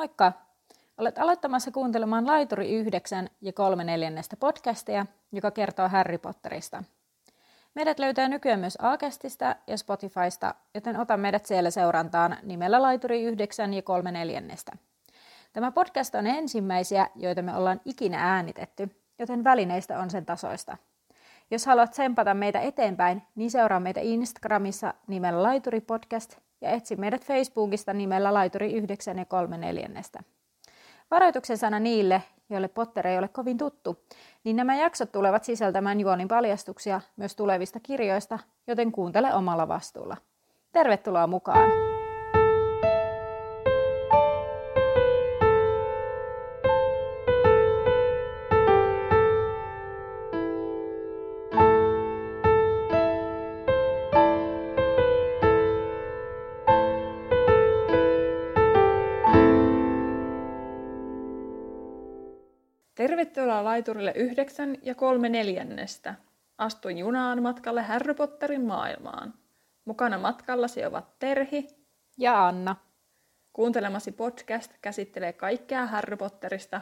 Moikka! Olet aloittamassa kuuntelemaan Laituri 9 ja 3 neljännestä podcastia, joka kertoo Harry Potterista. Meidät löytää nykyään myös Aakastista ja Spotifysta, joten ota meidät siellä seurantaan nimellä Laituri 9 ja 3 neljännestä. Tämä podcast on ensimmäisiä, joita me ollaan ikinä äänitetty, joten välineistä on sen tasoista. Jos haluat sempata meitä eteenpäin, niin seuraa meitä Instagramissa nimellä Laituri Podcast ja etsi meidät Facebookista nimellä Laituri 9 ja 3 neljännestä. Varoituksen sana niille, joille Potter ei ole kovin tuttu, niin nämä jaksot tulevat sisältämään juonin paljastuksia myös tulevista kirjoista, joten kuuntele omalla vastuulla. Tervetuloa mukaan! Tervetuloa laiturille yhdeksän ja kolme neljännestä. Astuin junaan matkalle Harry Potterin maailmaan. Mukana matkallasi ovat Terhi ja Anna. Kuuntelemasi podcast käsittelee kaikkea Harry Potterista.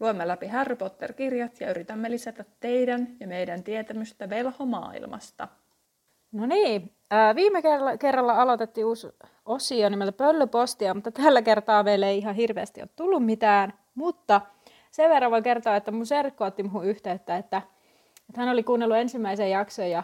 Luemme läpi Harry Potter-kirjat ja yritämme lisätä teidän ja meidän tietämystä velhomaailmasta. No niin, viime kerralla aloitettiin uusi osio nimeltä Pöllöpostia, mutta tällä kertaa meille ei ihan hirveästi ole tullut mitään, mutta sen verran voin kertoa, että mun serkku otti muhun yhteyttä, että, että hän oli kuunnellut ensimmäisen jakson ja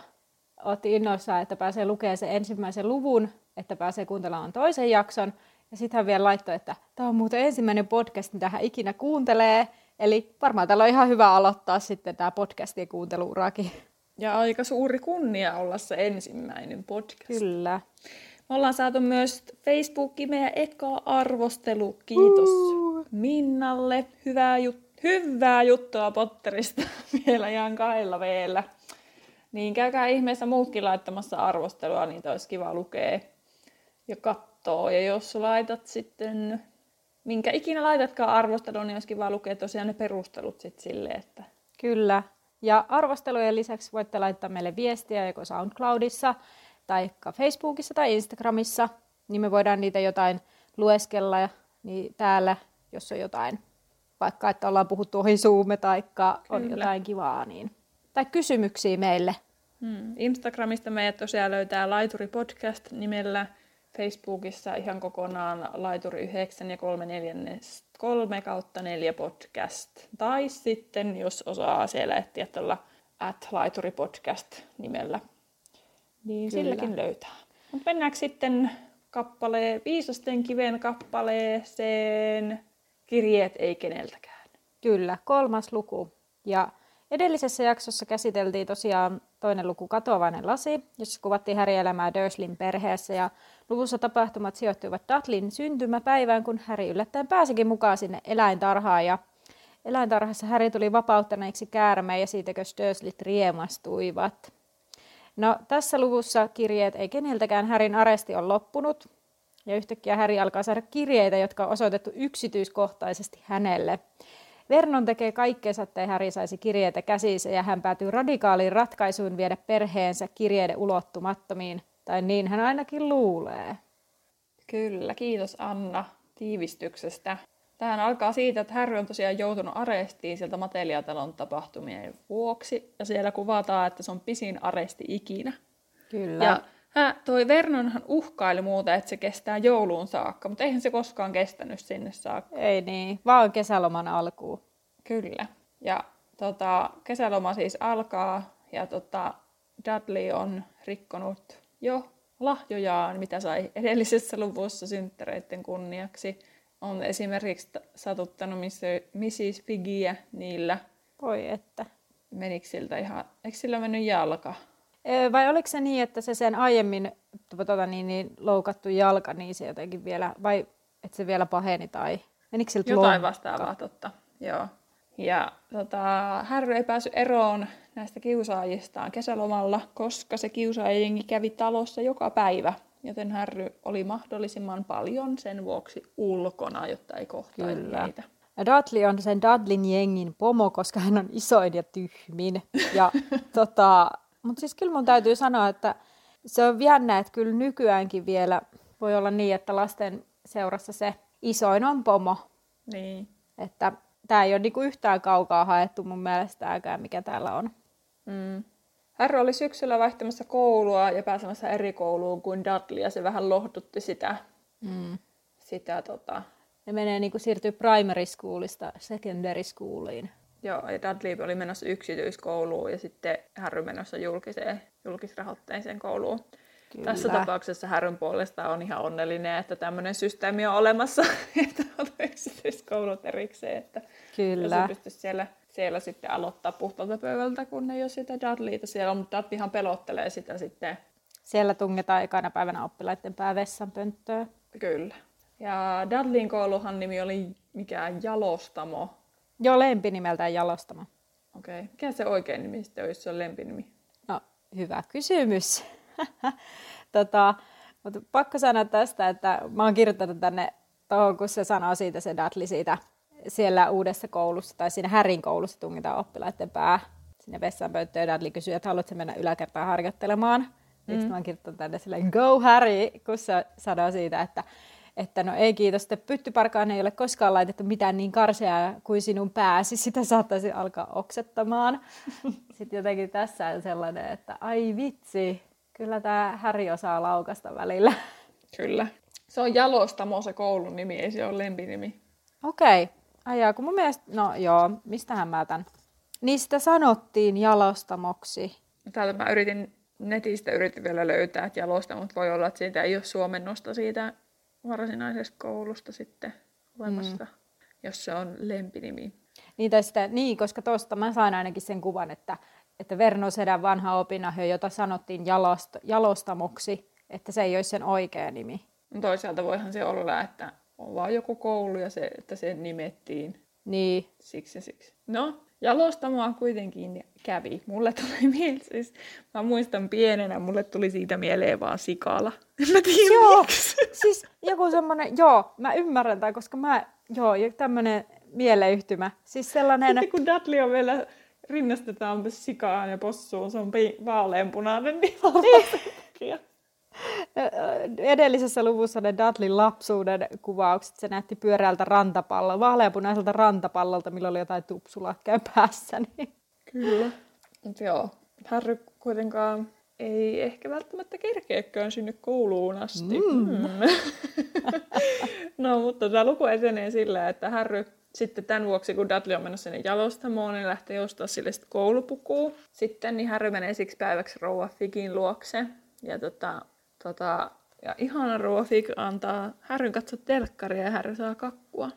otti innoissaan, että pääsee lukemaan sen ensimmäisen luvun, että pääsee kuuntelemaan toisen jakson. Ja sitten hän vielä laittoi, että tämä on muuten ensimmäinen podcast, mitä hän ikinä kuuntelee. Eli varmaan tällä on ihan hyvä aloittaa sitten tämä podcastien kuunteluurakin. Ja aika suuri kunnia olla se ensimmäinen podcast. Kyllä. Me ollaan saatu myös Facebookiin meidän eka arvostelu. Kiitos uh. Minnalle. Hyvää, jut- hyvää juttua Potterista vielä ihan kahdella veellä. Niin käykää ihmeessä muutkin laittamassa arvostelua, niin olisi kiva lukea ja katsoa. Ja jos laitat sitten, minkä ikinä laitatkaan arvostelua, niin olisi kiva lukea tosiaan ne perustelut sitten silleen, että... Kyllä. Ja arvostelujen lisäksi voitte laittaa meille viestiä joko SoundCloudissa tai Facebookissa tai Instagramissa, niin me voidaan niitä jotain lueskella ja niin täällä, jos on jotain, vaikka että ollaan puhuttu ohi Zoome tai on jotain kivaa, niin, tai kysymyksiä meille. Hmm. Instagramista meidät tosiaan löytää Laituri Podcast nimellä, Facebookissa ihan kokonaan Laituri 9 ja 3, 4, 3 kautta 4 podcast. Tai sitten, jos osaa siellä etsiä tuolla at Laituri Podcast nimellä niin Kyllä. silläkin löytää. Mutta mennäänkö sitten kappaleen, Viisasten kiven kappaleeseen Kirjeet ei keneltäkään. Kyllä, kolmas luku. Ja edellisessä jaksossa käsiteltiin tosiaan toinen luku Katoavainen lasi, jossa kuvattiin Häri elämää Dursleyn perheessä ja luvussa tapahtumat sijoittuivat Dudleyn syntymäpäivään, kun Häri yllättäen pääsikin mukaan sinne eläintarhaan ja eläintarhassa Häri tuli vapauttaneeksi käärmeen ja siitä Dursleyt riemastuivat. No, tässä luvussa kirjeet ei keneltäkään Härin aresti on loppunut, ja yhtäkkiä Häri alkaa saada kirjeitä, jotka on osoitettu yksityiskohtaisesti hänelle. Vernon tekee kaikkeensa, että Häri saisi kirjeitä käsiinsä, ja hän päätyy radikaaliin ratkaisuun viedä perheensä kirjeiden ulottumattomiin, tai niin hän ainakin luulee. Kyllä, kiitos Anna tiivistyksestä. Tähän alkaa siitä, että Harry on tosiaan joutunut arestiin sieltä Mateliatalon tapahtumien vuoksi. Ja siellä kuvataan, että se on pisin aresti ikinä. Kyllä. Ja hä, toi Vernonhan uhkaili muuta, että se kestää jouluun saakka, mutta eihän se koskaan kestänyt sinne saakka. Ei niin, vaan kesäloman alkuun. Kyllä. Ja tota, kesäloma siis alkaa ja tota, Dudley on rikkonut jo lahjojaan, mitä sai edellisessä luvussa synttäreiden kunniaksi on esimerkiksi satuttanut Mrs. Figgiä niillä. Voi että. Menikö siltä ihan, eikö sillä mennyt jalka? Vai oliko se niin, että se sen aiemmin tuota, niin, niin, loukattu jalka, niin se jotenkin vielä, vai että se vielä paheni tai menikö siltä Jotain lonkka? vastaavaa, totta. Joo. Ja tota, Harry ei päässyt eroon näistä kiusaajistaan kesälomalla, koska se kiusaajajengi kävi talossa joka päivä joten Harry oli mahdollisimman paljon sen vuoksi ulkona, jotta ei kohtaisi niitä. Ja Dudley on sen Dudleyn jengin pomo, koska hän on isoin ja tyhmin. Ja, tota, mutta siis kyllä mun täytyy sanoa, että se on jännä, että kyllä nykyäänkin vielä voi olla niin, että lasten seurassa se isoin on pomo. Niin. Että tämä ei ole niinku yhtään kaukaa haettu mun mielestä tääkään, mikä täällä on. Mm. Harry oli syksyllä vaihtamassa koulua ja pääsemässä eri kouluun kuin Dudley ja se vähän lohdutti sitä, Mm. sitä tota, Ne menee niinku siirtyy primary schoolista secondary schooliin. Joo, ja Dudley oli menossa yksityiskouluun ja sitten Harry menossa julkiseen, julkisrahoitteiseen kouluun. Kyllä. Tässä tapauksessa Harryn puolesta on ihan onnellinen, että tämmöinen systeemi on olemassa, että on yksityiskoulut erikseen, että Kyllä. se pystyisi siellä, siellä sitten aloittaa puhtaalta pöydältä, kun ei ole sitä Dudleyta siellä, mutta Dudleyhan pelottelee sitä sitten Siellä tungetaan ekana päivänä oppilaiden pää vessanpönttöön. kyllä. Ja Dudleyn kouluhan nimi oli mikään Jalostamo. Joo, lempinimeltään jalostama. Okei. Okay. Mikä se oikein nimi sitten olisi, se on lempinimi? No, hyvä kysymys. tota, mutta pakko sanoa tästä, että mä oon kirjoittanut tänne tuohon, kun se sanoo siitä se Dudley siitä siellä uudessa koulussa tai siinä Härin koulussa tungitaan oppilaiden pää sinne vessanpönttöön. Dudley kysyy, että haluatko mennä yläkertaan harjoittelemaan. Mm. Sitten mä oon kirjoittanut tänne silleen, go Harry, kun se sanoo siitä, että että no ei kiitos, että pyttyparkaan ei ole koskaan laitettu mitään niin karseaa kuin sinun pääsi, sitä saattaisi alkaa oksettamaan. Sitten jotenkin tässä on sellainen, että ai vitsi, kyllä tämä Häri osaa laukasta välillä. Kyllä. Se on Jalostamo se koulun nimi, ei se ole lempinimi. Okei, okay. Ajaa, kun mun mielestä, no joo, mistähän mä tämän. Niistä sanottiin jalostamoksi. Täältä mä yritin netistä yritin vielä löytää, että jalosta, mutta voi olla, että siitä ei ole suomennosta siitä varsinaisesta koulusta sitten olemassa, mm. jos se on lempinimi. Niin, tai sitä, niin koska tuosta mä sain ainakin sen kuvan, että, että Verno Sedän vanha opinahjo, jota sanottiin jalost, jalostamoksi, että se ei olisi sen oikea nimi. No toisaalta voihan se olla, että on vaan joku koulu ja se, että se nimettiin Niin, siksi ja siksi. No, jalostamoa kuitenkin kävi. Mulle tuli mieleen, siis mä muistan pienenä, mulle tuli siitä mieleen vaan sikala. En mä tiedä Joo, miksi. siis joku semmoinen, joo, mä ymmärrän tämän, koska mä, joo, tämmöinen mieleyhtymä. Siis sellainen, Sitten kun Dudley on vielä rinnastetaan sikaan ja possuun, se on vaaleanpunainen, niin takia. Edellisessä luvussa ne Dudleyn lapsuuden kuvaukset, se näytti pyöreältä rantapallolta, vaaleanpunaiselta rantapallolta, millä oli jotain tupsulakkeja päässä. Niin. Kyllä. Mut joo, Harry kuitenkaan ei ehkä välttämättä kerkeäkään sinne kouluun asti. Mm. Mm. no, mutta tämä luku etenee sillä, että Harry sitten tämän vuoksi, kun Dudley on mennyt sinne jalostamoon, niin lähtee ostaa sille sit koulupukua. Sitten niin Harry menee siksi päiväksi rouva Figin luokse. Ja, tota, tota, ja ihana rouva Fig antaa Harryn katsoa telkkaria ja Harry saa kakkua.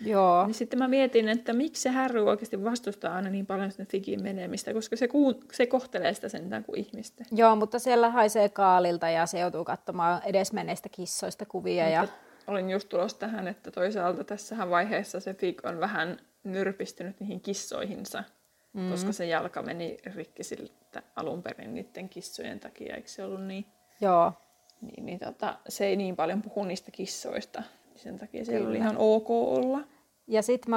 Joo, Niin sitten mä mietin, että miksi se Harry oikeasti vastustaa aina niin paljon sitä Figin menemistä, koska se, kuun, se kohtelee sitä sentään kuin ihmistä. joo, mutta siellä haisee kaalilta ja se joutuu katsomaan edesmenneistä kissoista kuvia. Ja... Olin just tulossa tähän, että toisaalta tässähän vaiheessa se Fig on vähän nyrpistynyt niihin kissoihinsa, mm. koska se jalka meni rikki siltä alun perin niiden kissojen takia, eikö se ollut niin? Joo, Niin, niin tota, se ei niin paljon puhu niistä kissoista, niin sen takia siellä oli ihan ok olla. Ja sitten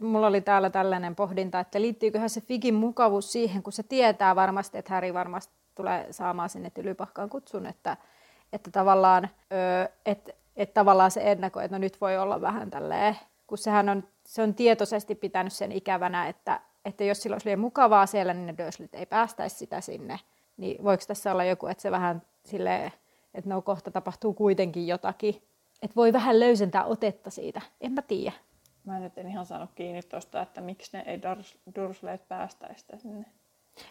mulla oli täällä tällainen pohdinta, että liittyyköhän se Figin mukavuus siihen, kun se tietää varmasti, että Harry varmasti tulee saamaan sinne tylypahkaan kutsun, että, että tavallaan, ö, että, että tavallaan se ennakoi, että no nyt voi olla vähän tälleen, kun sehän on, se on tietoisesti pitänyt sen ikävänä, että, että jos sillä olisi liian mukavaa siellä, niin ne Dursleyt ei päästäisi sitä sinne. Niin voiko tässä olla joku, että se vähän silleen, että no kohta tapahtuu kuitenkin jotakin, että voi vähän löysentää otetta siitä, en mä tiedä. Mä nyt en ihan saanut kiinni tuosta, että miksi ne ei Durs- Dursleyt päästäisi sinne.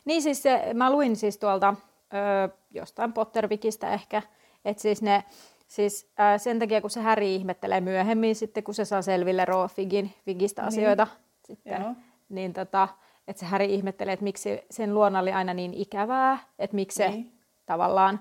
Niin siis se, mä luin siis tuolta ö, jostain Pottervikistä ehkä, että siis ne, siis ö, sen takia kun se Häri ihmettelee myöhemmin sitten, kun se saa selville Roo Figin, Figistä Niin. asioita, sitten, Joo. niin tota, että se Häri ihmettelee, että miksi sen luona oli aina niin ikävää, että miksi se Niin. tavallaan,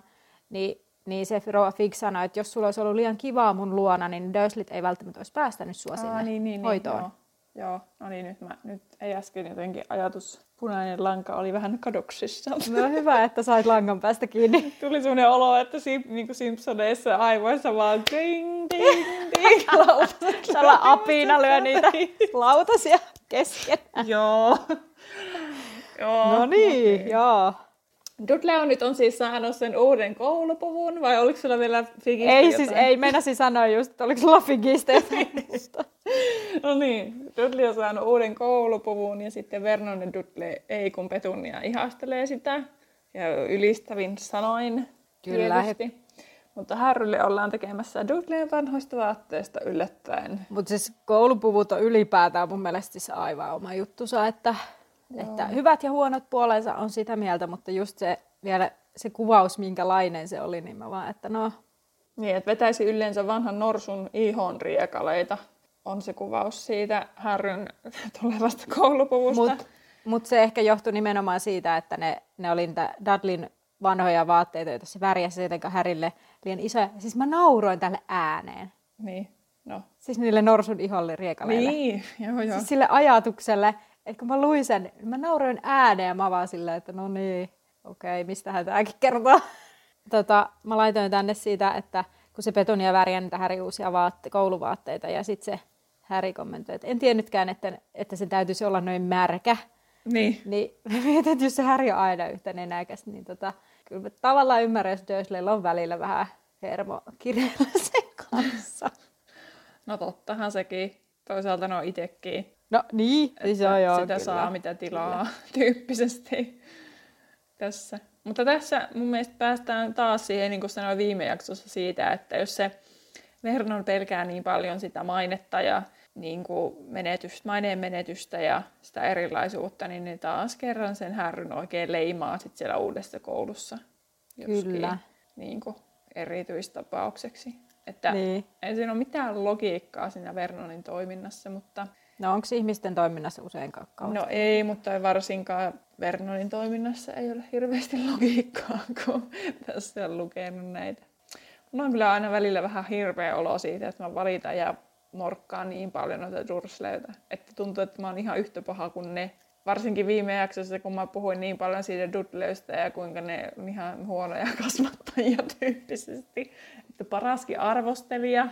niin, niin se Roo Fig sanoi, että jos sulla olisi ollut liian kivaa mun luona, niin Dursleyt ei välttämättä olisi päästänyt sua sinne Aa, niin, niin, hoitoon. Niin, joo. joo, no niin, nyt, mä, nyt ei äsken jotenkin ajatus, punainen lanka oli vähän kadoksissa. No hyvä, että sait langan päästä kiinni. Tuli sellainen olo, että si, niin kuin Simpsoneissa aivoissa vaan ding, ding, ding, lautaset Tällä apina lyö niitä Niin. lautasia kesken. Joo. Joo. No niin, joo. Dudley on nyt on siis saanut sen uuden koulupuvun, vai oliko sulla vielä Figistä Ei jotain? siis, ei, meinasin sanoa just, että oliko sulla figistä. No niin, Dudley on saanut uuden koulupuvun ja sitten Vernon ja Dudley ei, kun Petunia ihastelee sitä. Ja ylistävin sanoin Kyllä, tietysti. Mutta Harrylle ollaan tekemässä Dudleyn vanhoista vaatteista yllättäen. Mutta siis koulupuvut on ylipäätään mun mielestä siis aivan oma juttusa, että, että hyvät ja huonot puolensa on sitä mieltä, mutta just se vielä se kuvaus, minkälainen se oli, niin mä vaan, että no... Niin, että vetäisi yleensä vanhan norsun ihon riekaleita. On se kuvaus siitä Harryn tulevasta koulupuvusta. Mutta mut se ehkä johtui nimenomaan siitä, että ne, ne oli niitä Dudlin vanhoja vaatteita, joita se värjäsi jotenkin Härille liian isoja. Siis mä nauroin tälle ääneen. Niin, no. Siis niille norsun iholle riekaleille. Niin, joo joo. Siis sille ajatukselle, että kun mä luin sen, mä nauroin ääneen ja mä vaan silleen, että no niin, okei, okay, mistähän tämäkin kertoo. Tota, mä laitoin tänne siitä, että kun se Petunia värjää niitä Häri uusia vaatte- kouluvaatteita ja sitten se Häri kommentoi, että en tiennytkään, että, että se täytyisi olla noin märkä. Niin. Niin mä mietin, että jos se Häri on aina yhtä nenäkäs, niin tota, kyllä mä tavallaan ymmärrän, jos Dursleylla on välillä vähän hermo kirjalla sen kanssa. No tottahan sekin. Toisaalta no itekin. No niin, siis on joo, sitä kyllä. saa mitä tilaa tyyppisesti tässä. Mutta tässä mun mielestä päästään taas siihen, niin kuin sanoin viime jaksossa siitä, että jos se Vernon pelkää niin paljon sitä mainetta ja niin kuin menetystä, maineen menetystä ja sitä erilaisuutta, niin ne taas kerran sen härryn oikein leimaa sit siellä uudessa koulussa. joskin Kyllä. Niin kuin erityistapaukseksi. Että Niin. ei siinä ole mitään logiikkaa siinä Vernonin toiminnassa, mutta No onko ihmisten toiminnassa usein kakkaut? No ei, mutta varsinkaan Vernonin toiminnassa ei ole hirveästi logiikkaa, kun tässä on lukenut näitä. Mulla on kyllä aina välillä vähän hirveä olo siitä, että mä valitan ja morkkaan niin paljon noita Dursleytä, että tuntuu, että mä oon ihan yhtä paha kuin ne. Varsinkin viime jaksossa, kun mä puhuin niin paljon siitä Dudleystä ja kuinka ne on ihan huonoja kasvattajia tyyppisesti. Että paraskin arvostelija,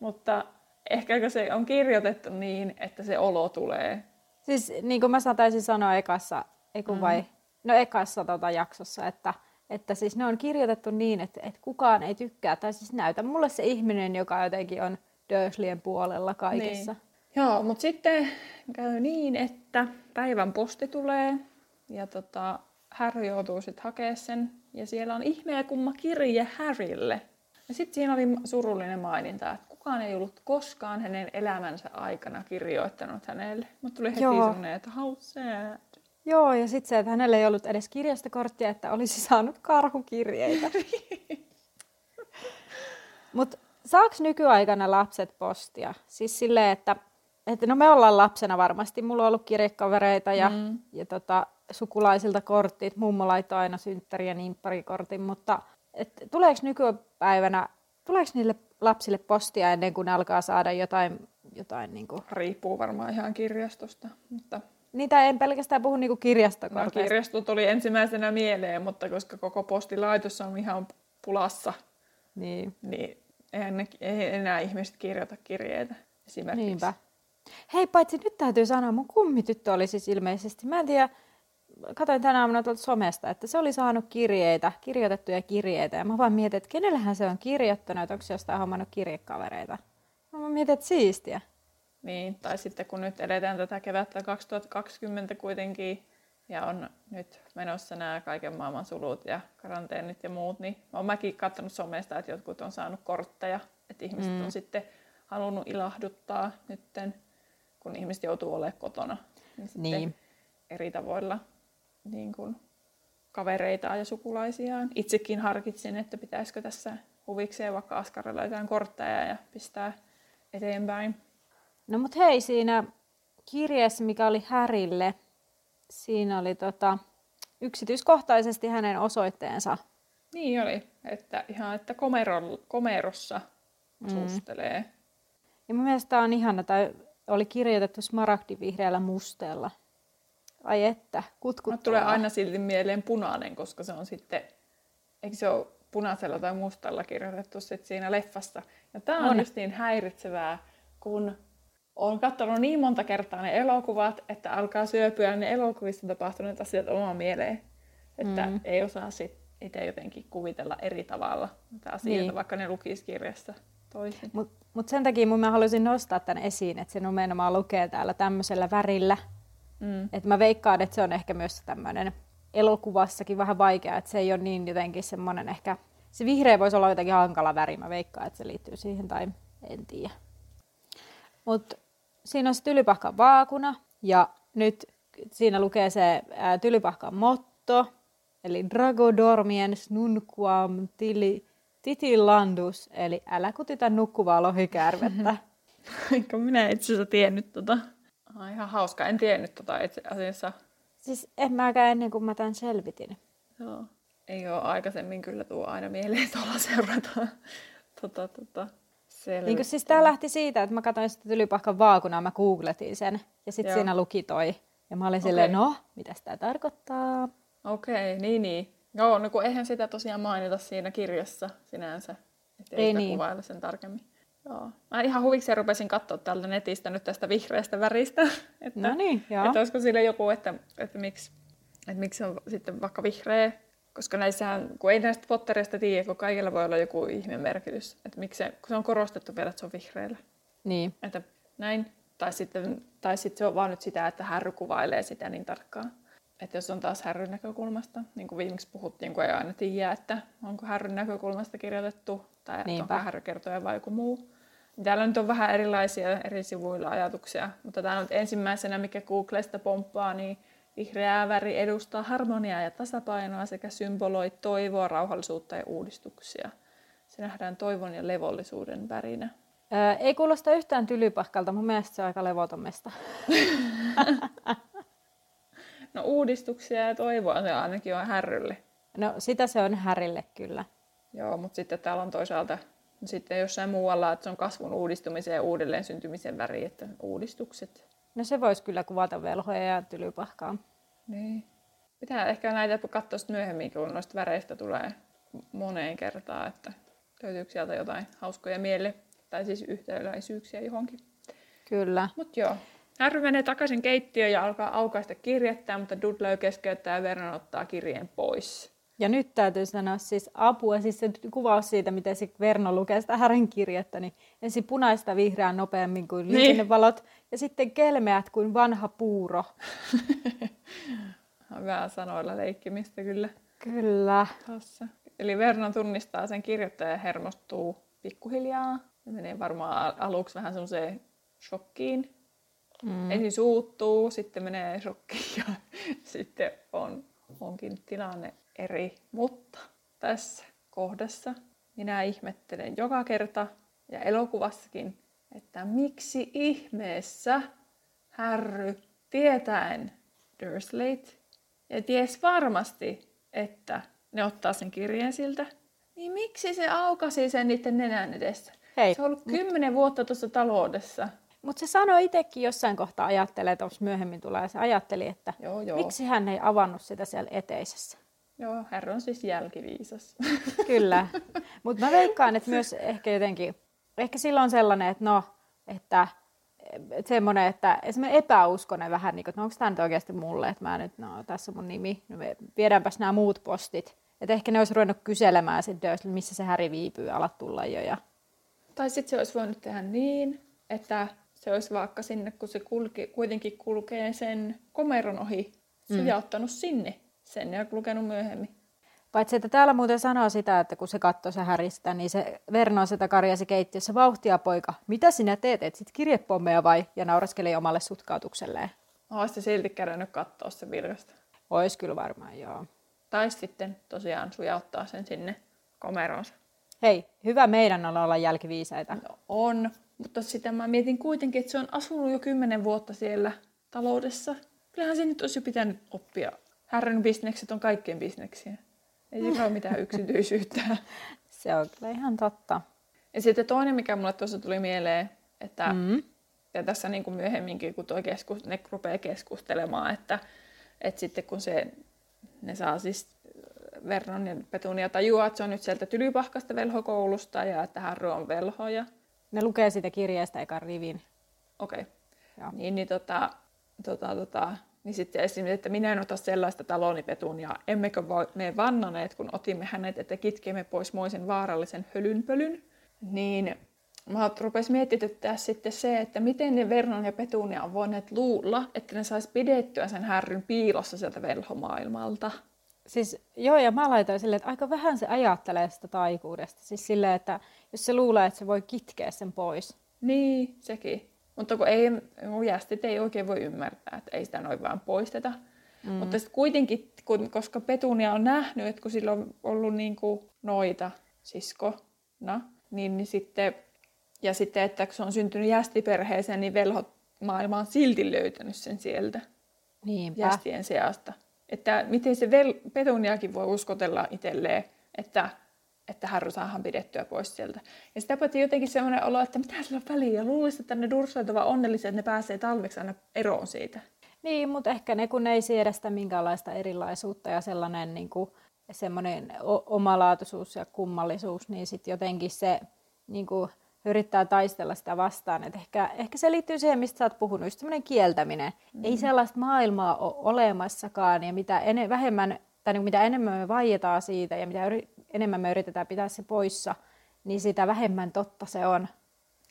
mutta ehkä se on kirjoitettu niin, että se olo tulee. Siis niin kuin mä taisin sanoa ekassa, ei kun vai, no ekassa tota jaksossa, että, että siis ne on kirjoitettu niin, että, että kukaan ei tykkää. Tai siis näytä mulle se ihminen, joka jotenkin on Dursleyn puolella kaikessa. Niin. Joo, mutta sitten käy niin, että päivän posti tulee ja tota, Harry joutuu sitten hakemaan sen. Ja siellä on ihmeä kumma kirje Harrylle. Ja sitten siinä oli surullinen maininta, että kukaan ei ollut koskaan hänen elämänsä aikana kirjoittanut hänelle. Mutta tuli heti Joo. semmoinen, että how sad. Joo, ja sitten se, että hänellä ei ollut edes kirjastokorttia, että olisi saanut karhukirjeitä. Mutta saako nykyaikana lapset postia? Siis silleen, että, että no me ollaan lapsena varmasti. Mulla on ollut kirjekavereita ja, mm. ja tota, sukulaisilta korttit. Mummo laittoi aina synttäri- ja nimpparikortin, mutta et, tuleeko nykypäivänä, tuleeko niille lapsille postia ennen kuin ne alkaa saada jotain, jotain niinku, Riippuu varmaan ihan kirjastosta. Mutta niitä en pelkästään puhu niinku no, kirjastokorteista. kirjastot oli ensimmäisenä mieleen, mutta koska koko postilaitos on ihan pulassa, niin. niin eihän ne, ei enää ihmiset kirjoita kirjeitä esimerkiksi. Niinpä. Hei, paitsi nyt täytyy sanoa, mun kummityttö oli siis ilmeisesti, mä en tiedä, katsoin tänä aamuna tuolta somesta, että se oli saanut kirjeitä, kirjoitettuja kirjeitä, ja mä vaan mietin, että kenellähän se on kirjoittanut, että onko se jostain hommannut kirjekavereita. Mä mietin, että siistiä. Niin, tai sitten kun nyt eletään tätä kevättä 2020 kuitenkin, ja on nyt menossa nämä kaiken maailman sulut ja karanteenit ja muut, niin olen mäkin katsonut somesta, että jotkut on saanut kortteja, että ihmiset mm. on sitten halunnut ilahduttaa nytten, kun ihmiset joutuu olemaan kotona. Niin, Niin. eri tavoilla niin kuin kavereitaan ja sukulaisiaan. Itsekin harkitsin, että pitäisikö tässä huvikseen vaikka askarella jotain kortteja ja pistää eteenpäin. No mut hei, siinä kirjeessä, mikä oli Härille, siinä oli tota, yksityiskohtaisesti hänen osoitteensa. Niin oli, että ihan että komero, komerossa asustelee. Ja mun mielestä on ihana, tai oli kirjoitettu smaragdivihreällä musteella. Ai että, Mulle kutkuttavaa. tulee aina silti mieleen punainen, koska se on sitten, eikö se ole punaisella tai mustalla kirjoitettu sit siinä leffassa. Ja tämä on, On. just niin häiritsevää, kun on katsonut niin monta kertaa ne elokuvat, että alkaa syöpyä ne elokuvissa tapahtuneet asiat omaan mieleen. Että ei osaa sit itse jotenkin kuvitella eri tavalla niitä asioita, Niin. vaikka ne lukisi kirjassa. toisin. Mutta mut sen takia mun mä haluaisin nostaa tämän esiin, että se nimenomaan lukee täällä tämmöisellä värillä. Mm. Että mä veikkaan, että se on ehkä myös tämmöinen elokuvassakin vähän vaikea, että se ei ole niin jotenkin semmoinen ehkä... Se vihreä voisi olla jotenkin hankala väri, mä veikkaan, että se liittyy siihen tai en tiedä. Mutta siinä on se tylypahkan vaakuna ja nyt siinä lukee se ää, tylypahkan motto, eli Drago dormiens nunquam tili, titilandus, eli älä kutita nukkuvaa lohikärvettä. Enkä minä itse asiassa tiennyt tota. Ah, ihan hauska, en tiennyt tota itse asiassa. siis en mäkään ennen kuin mä tämän selvitin. Joo. Ei ole aikaisemmin kyllä tuo aina mieleen tuolla seurata. tota, tota, Niin siis tämä lähti siitä, että mä katsoin sitä tylypahkan vaakunaa, mä googletin sen, ja sitten siinä luki toi. Ja mä olin silleen, Okei. no, mitä tämä tarkoittaa? Okei, niin niin. Joo, no kun eihän sitä tosiaan mainita siinä kirjassa sinänsä. Että ei, Ei niin. kuvailla sen tarkemmin. Joo. Mä ihan huvikseen rupesin katsoa täältä netistä nyt tästä vihreästä väristä. Että, No niin, joo. että olisiko sille joku, että, että, miksi, että miksi se on sitten vaikka vihreä. Koska näissähän, kun ei näistä pottereista tiedä, kun kaikilla voi olla joku ihme merkitys. Että miksi se, kun se on korostettu vielä, että se on vihreällä. Niin, Että näin. Tai sitten, tai sitten se on vaan nyt sitä, että härry kuvailee sitä niin tarkkaan. Että jos on taas härryn näkökulmasta, niin kuin viimeksi puhuttiin, kun ei aina tiedä, että onko härryn näkökulmasta kirjoitettu, tai että Niinpä. onko härry kertoja vai joku muu. Täällä nyt on vähän erilaisia eri sivuilla ajatuksia, mutta tämä nyt ensimmäisenä, mikä Googlesta pomppaa, niin vihreä väri edustaa harmoniaa ja tasapainoa sekä symboloi toivoa, rauhallisuutta ja uudistuksia. Se nähdään toivon ja levollisuuden värinä. Öö, ei kuulosta yhtään tylypahkalta, mun mielestä se on aika levotomesta. No uudistuksia ja toivoa se ainakin on härrylle. No sitä se on härille kyllä. Joo, mutta sitten täällä on toisaalta sitten jossain muualla, että se on kasvun uudistumisen ja uudelleen syntymisen väri, että uudistukset. No se voisi kyllä kuvata velhoja ja tylypahkaa. Niin. Pitää ehkä näitä katsoa myöhemmin, kun noista väreistä tulee moneen kertaan, että löytyykö sieltä jotain hauskoja miele- tai siis yhtäläisyyksiä johonkin. Kyllä. Mutta joo. Harry menee takaisin keittiöön ja alkaa aukaista kirjettä, mutta Dudley keskeyttää ja Vernon ottaa kirjeen pois. Ja nyt täytyy sanoa siis apua, siis se kuvaus siitä, miten se Verno lukee sitä Härin kirjettä, niin ensin punaista vihreää nopeammin kuin Niin. liikennevalot, ja sitten kelmeät kuin vanha puuro. Vähän sanoilla leikkimistä kyllä. Kyllä. Tässä. Eli Vernon tunnistaa sen kirjoittajan ja hermostuu pikkuhiljaa. Se menee varmaan al- aluksi vähän semmoiseen shokkiin. Mm. Ensin suuttuu, sitten menee shokkiin ja sitten on, onkin tilanne eri. Mutta tässä kohdassa minä ihmettelen joka kerta ja elokuvassakin, että miksi ihmeessä Harry tietäen Dursleyt ja ties varmasti, että ne ottaa sen kirjeen siltä, niin miksi se aukasi sen niiden nenän edessä? Hei, Se on ollut kymmenen vuotta tuossa taloudessa. Mutta se sanoi itsekin jossain kohtaa, ajattelee, että myöhemmin tulee, se ajatteli, että Joo, joo. miksi hän ei avannut sitä siellä eteisessä. Joo, herra on siis jälkiviisas. Kyllä. Mutta mä veikkaan, että myös ehkä jotenkin, ehkä silloin sellainen, että no, että että semmoinen, että esimerkiksi epäuskonen vähän, niin kuin, että no onko tämä nyt oikeasti mulle, että mä nyt, no tässä on mun nimi, no me viedäänpäs nämä muut postit. Että ehkä ne olisi ruvennut kyselemään sitten, missä se Häri viipyy, alat tulla jo. Ja... tai sitten se olisi voinut tehdä niin, että se olisi vaikka sinne, kun se kulki, kuitenkin kulkee sen komeron ohi, sujauttanut sinne sen ja lukenut myöhemmin. Paitsi, että täällä muuten sanoo sitä, että kun se katsoi se Häristä, niin se Verno sitä karjasi keittiössä vauhtia poika. Mitä sinä teet? Et sit kirjepommeja vai? Ja nauraskeli omalle sutkautukselleen. Olisi se silti käydnyt katsoa se virrasta. Ois kyllä varmaan, joo. Tai sitten tosiaan sujauttaa sen sinne komeroonsa. Hei, hyvä meidän on olla jälkiviisaita. No on, mutta sitä mä mietin kuitenkin, että se on asunut jo kymmenen vuotta siellä taloudessa. Kyllähän se nyt olisi jo pitänyt oppia. Härryn bisnekset on kaikkien bisneksiä. Ei sillä ole mitään yksityisyyttä. Se on kyllä ihan totta. Ja sitten toinen, mikä mulle tuossa tuli mieleen, että Mm. ja tässä niin kuin myöhemminkin, kun toi keskus, ne rupeaa keskustelemaan, että, että sitten kun se, ne saa siis Vernon ja Petunia tajua, että se on nyt sieltä Tylypahkasta velhokoulusta ja että Harry on velho ja Ne lukee siitä kirjeestä ekan rivin. okei. Okay. Joo. Niin, niin, tota, tota, tota, niin sitten esimerkiksi, että minä en ota sellaista taloni Petunia, emmekö me vannoneet, kun otimme hänet, että kitkemme pois moisen vaarallisen hölynpölyn, niin mä rupesin mietityttää sitten se, että miten ne Vernon ja Petunia on voineet luulla, että ne sais pidettyä sen härryn piilossa sieltä velhomaailmalta. Siis joo, ja mä laitoin silleen, että aika vähän se ajattelee sitä taikuudesta. Siis silleen, että jos se luulee, että se voi kitkeä sen pois. Niin, sekin. Mutta kun ei, jästit ei oikein voi ymmärtää, että ei sitä noin vaan poisteta. Mm. Mutta sitten kuitenkin, kun, koska Petunia on nähnyt, että kun sillä on ollut niin kuin noita siskona, niin, niin sitten, ja sitten, että kun se on syntynyt jästiperheeseen, niin velhot maailma on silti löytänyt sen sieltä Niinpä. jästien seasta. Että miten se vel- Petuniakin voi uskotella itselleen, että, että Harry saadaan pidettyä pois sieltä. Ja sitä paitsi jotenkin sellainen olo, että mitä sillä on väliä. Luulisin, että ne dursoit ovat onnellisia, että ne pääsee talveksi aina eroon siitä. Niin, mutta ehkä ne, kun ne ei siedä sitä minkäänlaista erilaisuutta ja sellainen niin kuin, semmoinen omalaatuisuus ja kummallisuus, niin sitten jotenkin se niin kuin, yrittää taistella sitä vastaan. Et ehkä, ehkä se liittyy siihen, mistä sä oot puhunut, just semmoinen kieltäminen. Mm. Ei sellaista maailmaa ole olemassakaan, ja mitä ene, vähemmän, tai niin mitä enemmän me vaietaan siitä, ja mitä yri, enemmän me yritetään pitää se poissa, niin sitä vähemmän totta se on.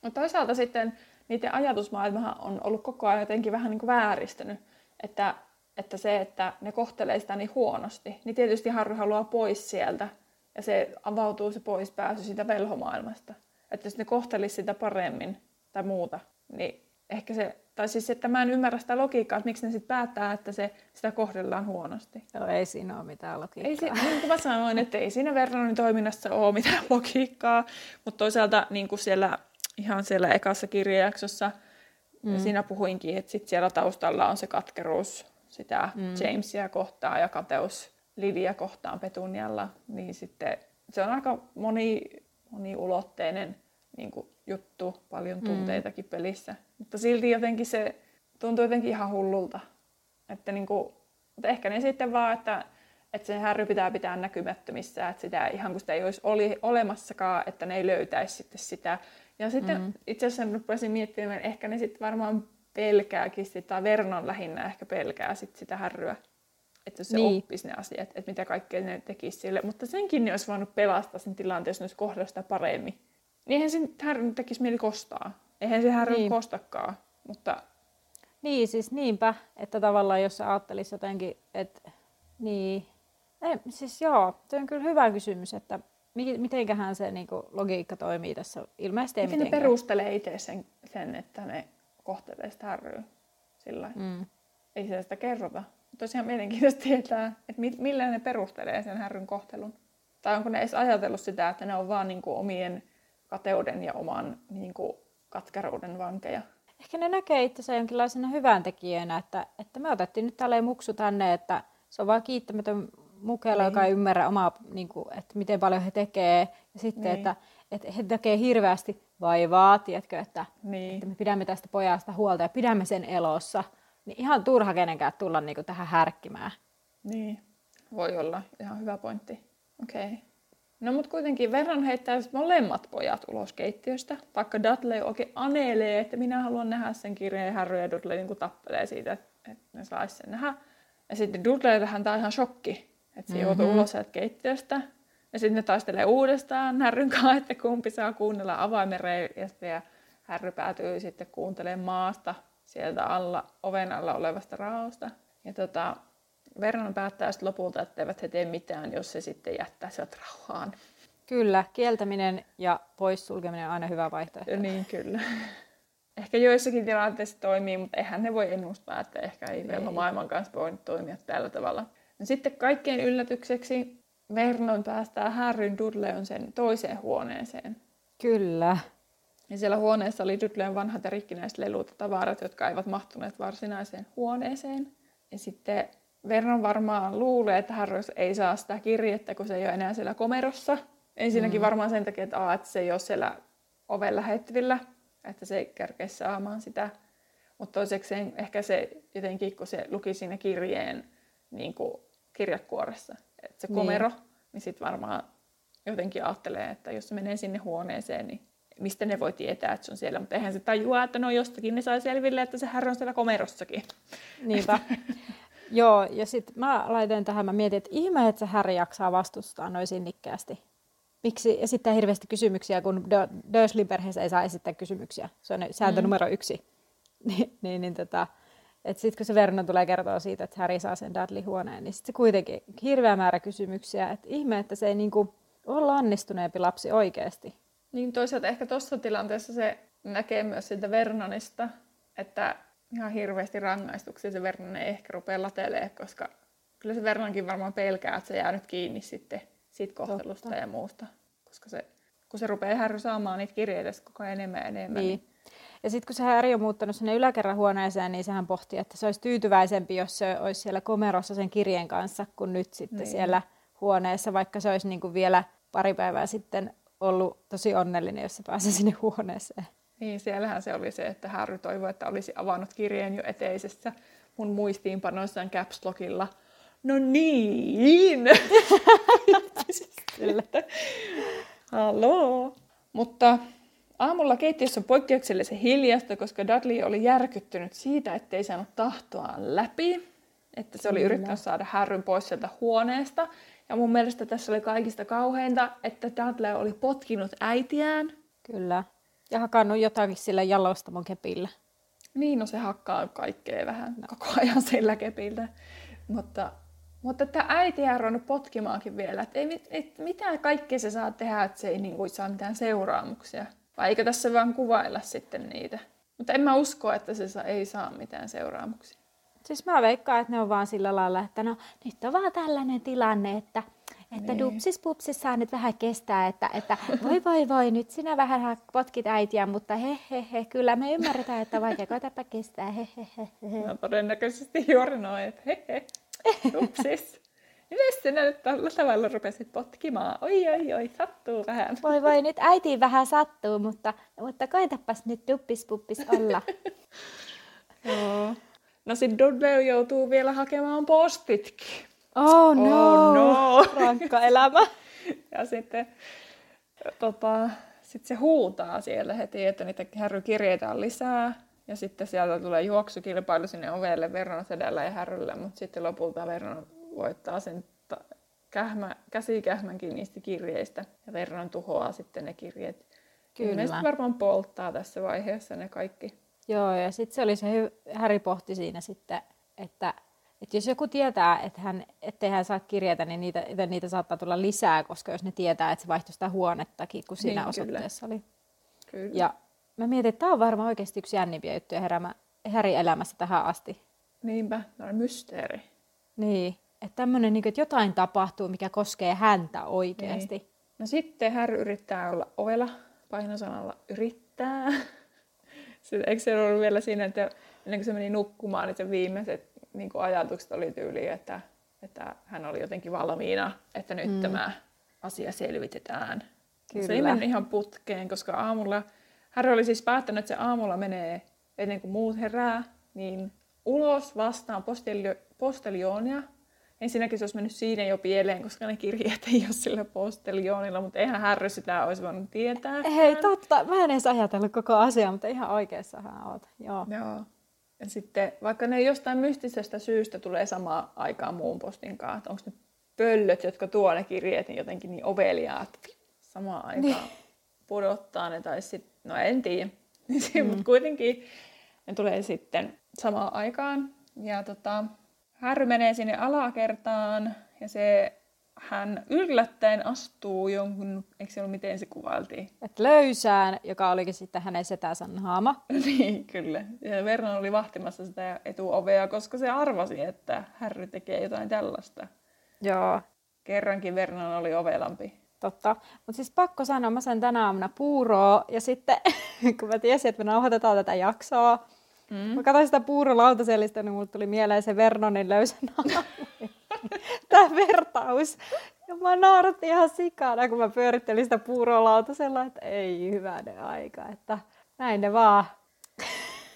No toisaalta sitten niiden ajatusmaailmahan on ollut koko ajan jotenkin vähän niin kuin vääristynyt. Että, että se, että ne kohtelee sitä niin huonosti, niin tietysti Harry haluaa pois sieltä. Ja se avautuu se pois pääsy siitä velhomaailmasta. Että jos ne kohtelisi sitä paremmin tai muuta, niin ehkä se, tai siis että mä en ymmärrä sitä logiikkaa, että miksi ne sitten päättää, että se, sitä kohdellaan huonosti. Joo, ei siinä ole mitään logiikkaa. Ei, niin kuin mä sanoin, että ei siinä Vernonin toiminnassa ole mitään logiikkaa, mutta toisaalta niin kuin siellä, ihan siellä ekassa kirjajaksossa, mm. siinä puhuinkin, että sit siellä taustalla on se katkeruus sitä mm. Jamesia kohtaan ja kateus Liviä kohtaan Petunialla, niin sitten se on aika moni, moniulotteinen niin kuin juttu, paljon mm. tunteitakin mm. pelissä. Mutta silti jotenkin se tuntuu jotenkin ihan hullulta. Että niin kuin, mutta ehkä ne sitten vaan, että, että se härry pitää pitää näkymättömissä, että sitä ihan kun sitä ei olisi oli, olemassakaan, että ne ei löytäisi sitten sitä. Ja sitten mm. itse asiassa rupesin miettimään, että ehkä ne sitten varmaan pelkääkin sitä, tai Vernon lähinnä ehkä pelkää sit sitä härryä. Että jos se niin. oppisi ne asiat, että mitä kaikkea ne tekisi sille. Mutta senkin ne olisi voinut pelastaa sen tilanteen, jos ne olisi kohdalla sitä paremmin. Niin eihän sen härryn tekisi mieli kostaa. Eihän se härryn niin. kostakaan, mutta... Niin, siis niinpä, että tavallaan jos sä ajattelisi jotenkin, että niin... Ei, siis joo, se on kyllä hyvä kysymys, että mitenköhän se niin kuin, logiikka toimii tässä. Ilmeisesti ei Miten mitenkään. ne perustelee itse sen, sen, että ne kohtelee sitä härryä sillä mm. Ei sitä, sitä kerrota. Tosiaan mielenkiintoista tietää, että millä ne perustelee sen härryn kohtelun. Tai onko ne edes ajatellut sitä, että ne on vaan niin kuin, omien kateuden ja oman niin kuin, katkeruuden vankeja. Ehkä ne näkee itsensä jonkinlaisena hyvän tekijänä, että, että me otettiin nyt tälleen muksu tänne, että se on vaan kiittämätön mukella, niin. joka ei ymmärrä omaa, niin kuin, että miten paljon he tekee. Ja sitten, niin. että, että he tekee hirveästi vaivaa, tiedätkö, että, niin. että me pidämme tästä pojasta huolta ja pidämme sen elossa. Niin ihan turha kenenkään tulla niin kuin, tähän härkkimään. Niin, voi olla ihan hyvä pointti. Okei. Okay. No mutta kuitenkin Vernon heittää molemmat pojat ulos keittiöstä, vaikka Dudley oikein anelee, että minä haluan nähdä sen kirjeen, ja Harry ja Dudley niin tappelee siitä, että ne saisi sen nähdä. Ja sitten Dudleyhän tämä on ihan shokki, että se mm-hmm. joutuu ulos sieltä keittiöstä. Ja sitten ne taistelee uudestaan Härryn kanssa, että kumpi saa kuunnella avaimen ja Härry päätyy sitten kuuntelemaan maasta sieltä alla, oven alla olevasta raosta. Ja tota, Vernon päättää sitten lopulta, että eivät he tee mitään, jos se sitten jättää sieltä rauhaan. Kyllä, kieltäminen ja poissulkeminen on aina hyvä vaihtoehto. Niin, kyllä. Ehkä joissakin tilanteissa toimii, mutta eihän ne voi ennustaa, että ehkä ei, ei. maailman kanssa voi toimia tällä tavalla. No sitten kaikkein yllätykseksi Vernon päästää Harryn Dudleyn sen toiseen huoneeseen. Kyllä. Ja siellä huoneessa oli Dudleyn vanhat ja rikkinäiset lelut ja tavarat, jotka eivät mahtuneet varsinaiseen huoneeseen. Ja sitten Vernon varmaan luulee, että Harry ei saa sitä kirjettä, kun se ei ole enää siellä komerossa. Ensinnäkin mm. varmaan sen takia, että, a, että se ei ole siellä oven lähettävillä, että se ei kerkeä saamaan sitä. Mutta toiseksi ehkä se jotenkin, kun se luki siinä kirjeen niin kuin kirjakuoressa, että se niin. komero, niin, niin sitten varmaan jotenkin ajattelee, että jos se menee sinne huoneeseen, niin mistä ne voi tietää, että se on siellä. Mutta eihän se tajua, että no jostakin ne sai selville, että se härä on siellä komerossakin. Niinpä. Joo, ja sitten mä laitoin tähän, mä mietin, että ihme, että se Harry jaksaa vastustaa noin sinnikkäästi. miksi esittää hirveästi kysymyksiä, kun Dursley perheessä ei saa esittää kysymyksiä. Se on sääntö mm. numero yksi. niin, niin, niin tota, että sitten kun se Vernon tulee kertoa siitä, että Harry saa sen Dudley-huoneen, niin sitten se kuitenkin hirveä määrä kysymyksiä. Että ihme, että se ei niinku ole lannistuneempi lapsi oikeasti. Niin toisaalta ehkä tuossa tilanteessa se näkee myös siitä Vernonista, että ihan hirveästi rangaistuksia se Vernon ei ehkä rupea latelemaan, koska kyllä se Vernonkin varmaan pelkää, että se jää nyt kiinni sitten siitä kohtelusta Totta. ja muusta. Koska se, kun se rupeaa Harry saamaan niitä kirjeitä koko ajan enemmän ja enemmän. Niin. niin ja sitten kun se Harry on muuttanut sinne yläkerran huoneeseen, niin sehän pohti, että se olisi tyytyväisempi, jos se olisi siellä komerossa sen kirjeen kanssa, kuin nyt sitten niin. siellä huoneessa, vaikka se olisi niin kuin vielä pari päivää sitten ollut tosi onnellinen, jos se pääsi sinne huoneeseen. Niin, siellähän se oli se, että Harry toivoi, että olisi avannut kirjeen jo eteisessä mun muistiinpanoissaan caps lockilla. No niin! Haloo! Mutta aamulla keittiössä on poikkeuksellisen hiljasta, koska Dudley oli järkyttynyt siitä, ettei saanut tahtoaan läpi. Että se oli Kyllä. yrittänyt saada Harryn pois sieltä huoneesta. Ja mun mielestä tässä oli kaikista kauheinta, että Dudley oli potkinut äitiään. Kyllä. Ja hakannut jotakin sillä jalostamon kepillä. Niin, no se hakkaa kaikkea vähän no. koko ajan sillä kepillä. Mutta, mutta tämä äiti on ruvennut potkimaankin vielä. Että ei, et, mitä kaikkea se saa tehdä, että se ei niin kuin, saa mitään seuraamuksia. Vai eikö tässä vaan kuvailla sitten niitä? Mutta en mä usko, että se saa, ei saa mitään seuraamuksia. Siis mä veikkaan, että ne on vaan sillä lailla, että no nyt on vaan tällainen tilanne, että, että niin. dupsis pupsis saa nyt vähän kestää, että, että voi voi voi, nyt sinä vähän potkit äitiä, mutta he he he, kyllä me ymmärretään, että vaikka koetapa kestää, he he he. he. No todennäköisesti juuri noin, että he he, dupsis. Miten sinä nyt tällä tavalla rupesit potkimaan? Oi, oi, oi, sattuu vähän. Voi voi, nyt äitiin vähän sattuu, mutta, mutta koetapas nyt duppispuppis olla. Joo. No sit Dudley joutuu vielä hakemaan postitkin. Oh no, oh, no. rankka elämä. ja sitten tota, sit se huutaa siellä heti, että niitä härrykirjeitä on lisää. Ja sitten sieltä tulee juoksukilpailu sinne ovelle Vernon sedällä ja härryllä, mutta sitten lopulta Vernon voittaa sen ta- kähmä, käsikähmänkin niistä kirjeistä ja Vernon tuhoaa sitten ne kirjeet. Kyllä. Ilmeisesti varmaan polttaa tässä vaiheessa ne kaikki. Joo, ja sitten se oli se, Häri pohti siinä sitten, että, että jos joku tietää, että hän, ettei hän saa kirjeitä, niin niitä, niitä saattaa tulla lisää, koska jos ne tietää, että se vaihtuu sitä huonettakin, kun siinä niin, osoitteessa kyllä. oli. Kyllä. Ja mä mietin, että tämä on varmaan oikeasti yksi jännimpiä juttuja Häri elämässä tähän asti. Niinpä, tämä on mysteeri. Niin. Että tämmöinen, niin että jotain tapahtuu, mikä koskee häntä oikeasti. Niin. No sitten Harry yrittää olla ovella painosanalla yrittää. Sitten, eikö se ollut vielä siinä, että ennen kuin se meni nukkumaan, niin se viimeiset niin kuin ajatukset oli tyyli, että, että hän oli jotenkin valmiina, että nyt mm. tämä asia selvitetään. Kyllä. Se ei mennyt ihan putkeen, koska aamulla, Harry oli siis päättänyt, että se aamulla menee ennen kuin muut herää, niin ulos vastaan postelio, postelionia ensinnäkin se olisi mennyt siinä jo pieleen, koska ne kirjeet ei ole sillä postelioonilla, mutta eihän Harry sitä olisi voinut tietää. Hei, totta. Mä en edes ajatellut koko asiaa, mutta ihan oikeassa hän oot. Joo. Joo. Ja sitten, vaikka ne jostain mystisestä syystä tulee samaan aikaan muun postin kanssa, onko ne pöllöt, jotka tuo ne kirjeet, niin jotenkin niin oveliaat samaan aikaan niin. pudottaa ne, tai sitten, no en tiedä. mm. mutta kuitenkin ne tulee sitten samaan aikaan. Ja tota, Harry menee sinne alakertaan ja se hän yllättäen astuu jonkun, eikö se ollut miten se kuvailtiin? Et löysään, joka olikin sitten hänen setänsä naama. niin, kyllä. Ja Vernon oli vahtimassa sitä etuovea, koska se arvasi, että Harry tekee jotain tällaista. Joo. Kerrankin Vernon oli ovelampi. Totta. Mutta siis pakko sanoa, mä sain tänä aamuna puuroa ja sitten kun mä tiesin, että me nauhoitetaan tätä jaksoa, Mm. Mä katsoin sitä puurolautasellista, niin mulle tuli mieleen se Vernonin löysä Tämä vertaus. Ja mä nauratti ihan sikana, kun mä pyörittelin sitä puurolautasella, että ei hyvänen aika, että näin ne vaan.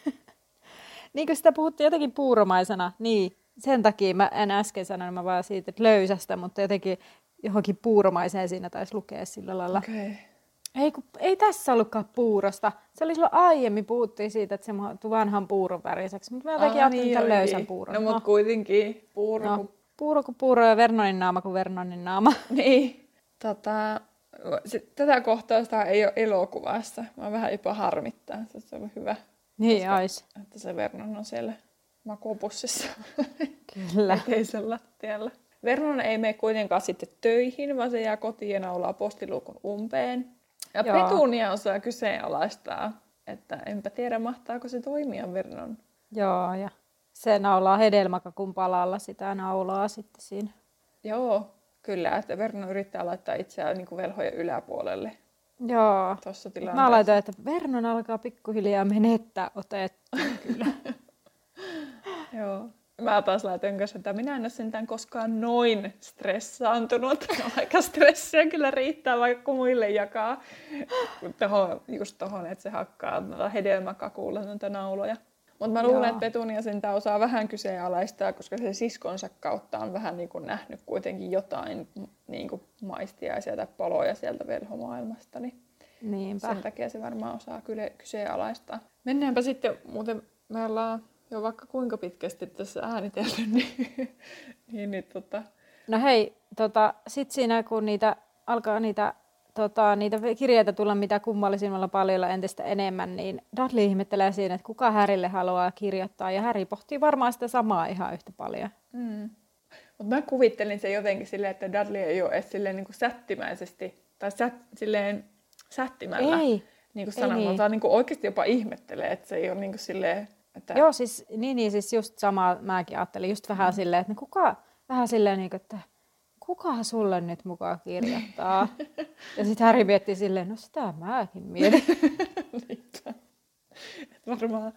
niin kuin sitä puhuttiin jotenkin puuromaisena, niin sen takia mä en äsken sanonut, mä vaan siitä, että löysästä, mutta jotenkin johonkin puuromaiseen siinä taisi lukea sillä lailla. Okay. Ei, kun, ei tässä ollutkaan puurosta. Se oli silloin aiemmin puhuttiin siitä, että se muuttuu vanhan puuron väriseksi. Mutta mä jotenkin ajattelin niin, tämän löysän puuron. No, no. mutta kuitenkin puuro. No, puuro kuin puuro ja Vernonin naama kuin Vernonin naama. Niin. Tota, sit, tätä kohtausta ei ole elokuvassa. Mä vähän jopa harmittaa. Se on hyvä. Niin koska, ois. Että se Vernon on siellä makuupussissa. Kyllä. Eteisen lattialla. Vernon ei mene kuitenkaan sitten töihin, vaan se jää kotiin ja naulaa postiluukun umpeen. Ja Joo. Petunia osaa kyseenalaistaa, että enpä tiedä mahtaako se toimia Vernon. Joo, ja se naulaa hedelmäkakun palalla sitä naulaa sitten siinä. Joo, kyllä, että Vernon yrittää laittaa itseään niin kuin velhojen yläpuolelle. Joo. Tossa Mä laitoin, että Vernon alkaa pikkuhiljaa menettää otetta. Kyllä. Joo. Mä taas laitoin kanssa, että minä en ole sentään koskaan noin stressaantunut. Aika stressiä kyllä riittää, vaikka muille jakaa. Toho, just tohon, että se hakkaa hedelmäkakuulla noita nauloja. Mutta mä luulen, Joo. että Petunia sentään osaa vähän kyseenalaistaa, koska se siskonsa kautta on vähän niin kuin nähnyt kuitenkin jotain niin kuin maistiaisia tai paloja sieltä velhomaailmasta. Niin Niinpä. Sen takia se varmaan osaa kyllä kyseenalaistaa. Mennäänpä sitten, muuten me ollaan jo vaikka kuinka pitkästi tässä äänitelty, niin, niin, niin tota... No hei, tota, sit siinä kun niitä alkaa niitä, tota, niitä kirjeitä tulla mitä kummallisimmalla paljolla entistä enemmän, niin Dudley ihmettelee siinä, että kuka Härille haluaa kirjoittaa, ja Häri pohtii varmaan sitä samaa ihan yhtä paljon. Mm. Mutta mä kuvittelin se jotenkin silleen, että Dudley ei ole edes silleen niin kuin sättimäisesti, tai sät, silleen sättimällä ei. Niin kuin sanomaan, niin. vaan niin kuin oikeasti jopa ihmettelee, että se ei ole niin kuin silleen että... Joo, siis, niin, niin, siis just sama mäkin ajattelin, just vähän mm. silleen, että kuka, vähän silleen, niin kuin, että kuka sulle nyt mukaan kirjoittaa? ja sitten Häri mietti silleen, no sitä mäkin mietin. varmaan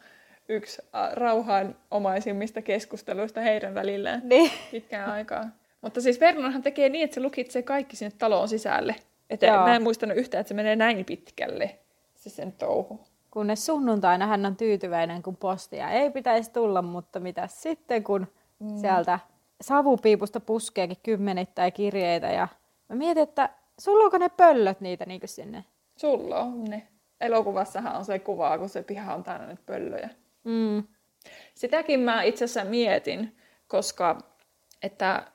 yksi rauhaanomaisimmista keskusteluista heidän välillään niin. pitkään aikaa. Mutta siis Vernonhan tekee niin, että se lukitsee kaikki sinne taloon sisälle. Että mä en muistanut yhtään, että se menee näin pitkälle, se sen touhu kunnes sunnuntaina hän on tyytyväinen, kun postia ei pitäisi tulla, mutta mitä sitten, kun mm. sieltä savupiipusta puskeekin kymmenittäin kirjeitä ja mä mietin, että sulla onko ne pöllöt niitä niin sinne? Sulla on ne. Elokuvassahan on se kuva, kun se piha on täynnä nyt pöllöjä. Mm. Sitäkin mä itse asiassa mietin, koska että,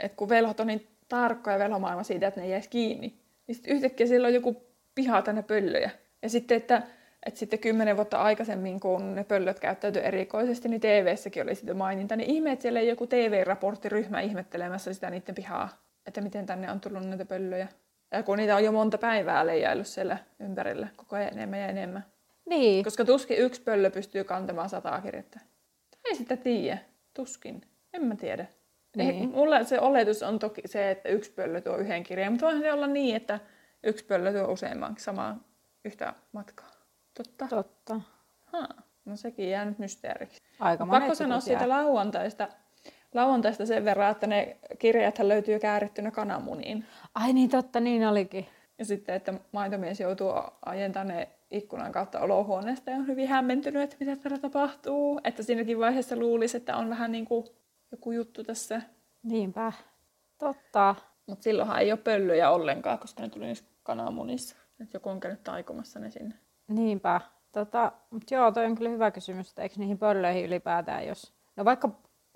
että kun velhot on niin tarkkoja velhomaailma siitä, että ne jäisi kiinni, niin sitten yhtäkkiä siellä on joku piha tänne pöllöjä. Ja sitten, että et sitten kymmenen vuotta aikaisemmin, kun ne pöllöt käyttäytyi erikoisesti, niin TV-säkin oli sitten maininta. Niin ihme, että siellä ei joku TV-raporttiryhmä ihmettelemässä sitä niiden pihaa, että miten tänne on tullut näitä pöllöjä. Ja kun niitä on jo monta päivää leijaillut siellä ympärillä, koko ajan enemmän ja enemmän. Niin. Koska tuskin yksi pöllö pystyy kantamaan sataa kirjettä. Ei sitä tiedä. Tuskin. En mä tiedä. Niin. Ei, mulla se oletus on toki se, että yksi pöllö tuo yhden kirjeen, mutta voihan se olla niin, että yksi pöllö tuo useamman samaa yhtä matkaa. Totta. Totta. Ha. No sekin jää nyt mysteeriksi. Aika Pakko sanoa siitä lauantaista, lauantaista sen verran, että ne kirjat löytyy käärittynä kananmuniin. Ai niin totta, niin olikin. Ja sitten, että maitomies joutuu ajentamaan ne ikkunan kautta olohuoneesta ja on hyvin hämmentynyt, että mitä täällä tapahtuu. Että siinäkin vaiheessa luulisi, että on vähän niin kuin joku juttu tässä. Niinpä. Totta. Mutta silloinhan ei ole pöllöjä ollenkaan, koska ne tuli niissä kananmunissa. Että joku on käynyt taikomassa ne sinne. Niinpä. Tota, mutta joo, toi on kyllä hyvä kysymys, että eikö niihin pöllöihin ylipäätään, jos... No vaikka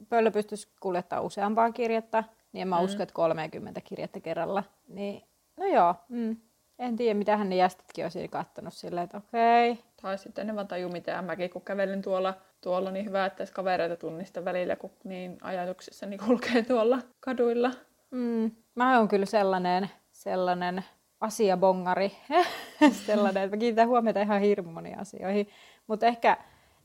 pöllö pystyisi kuljettaa useampaa kirjettä, niin en mä mm. usko, että 30 kirjettä kerralla. Niin, no joo, mm. en tiedä, mitä hän ne jästitkin olisi kattonut silleen, että okei. Okay. Tai sitten ne vaan taju mitään. Mäkin kun kävelin tuolla, tuolla niin hyvä, että kavereita tunnista välillä, kun niin ajatuksissa niin kulkee tuolla kaduilla. Mm. Mä oon kyllä sellainen, sellainen asiabongari, sellainen, että mä kiinnitän huomiota ihan hirmu moniin asioihin. Mutta ehkä,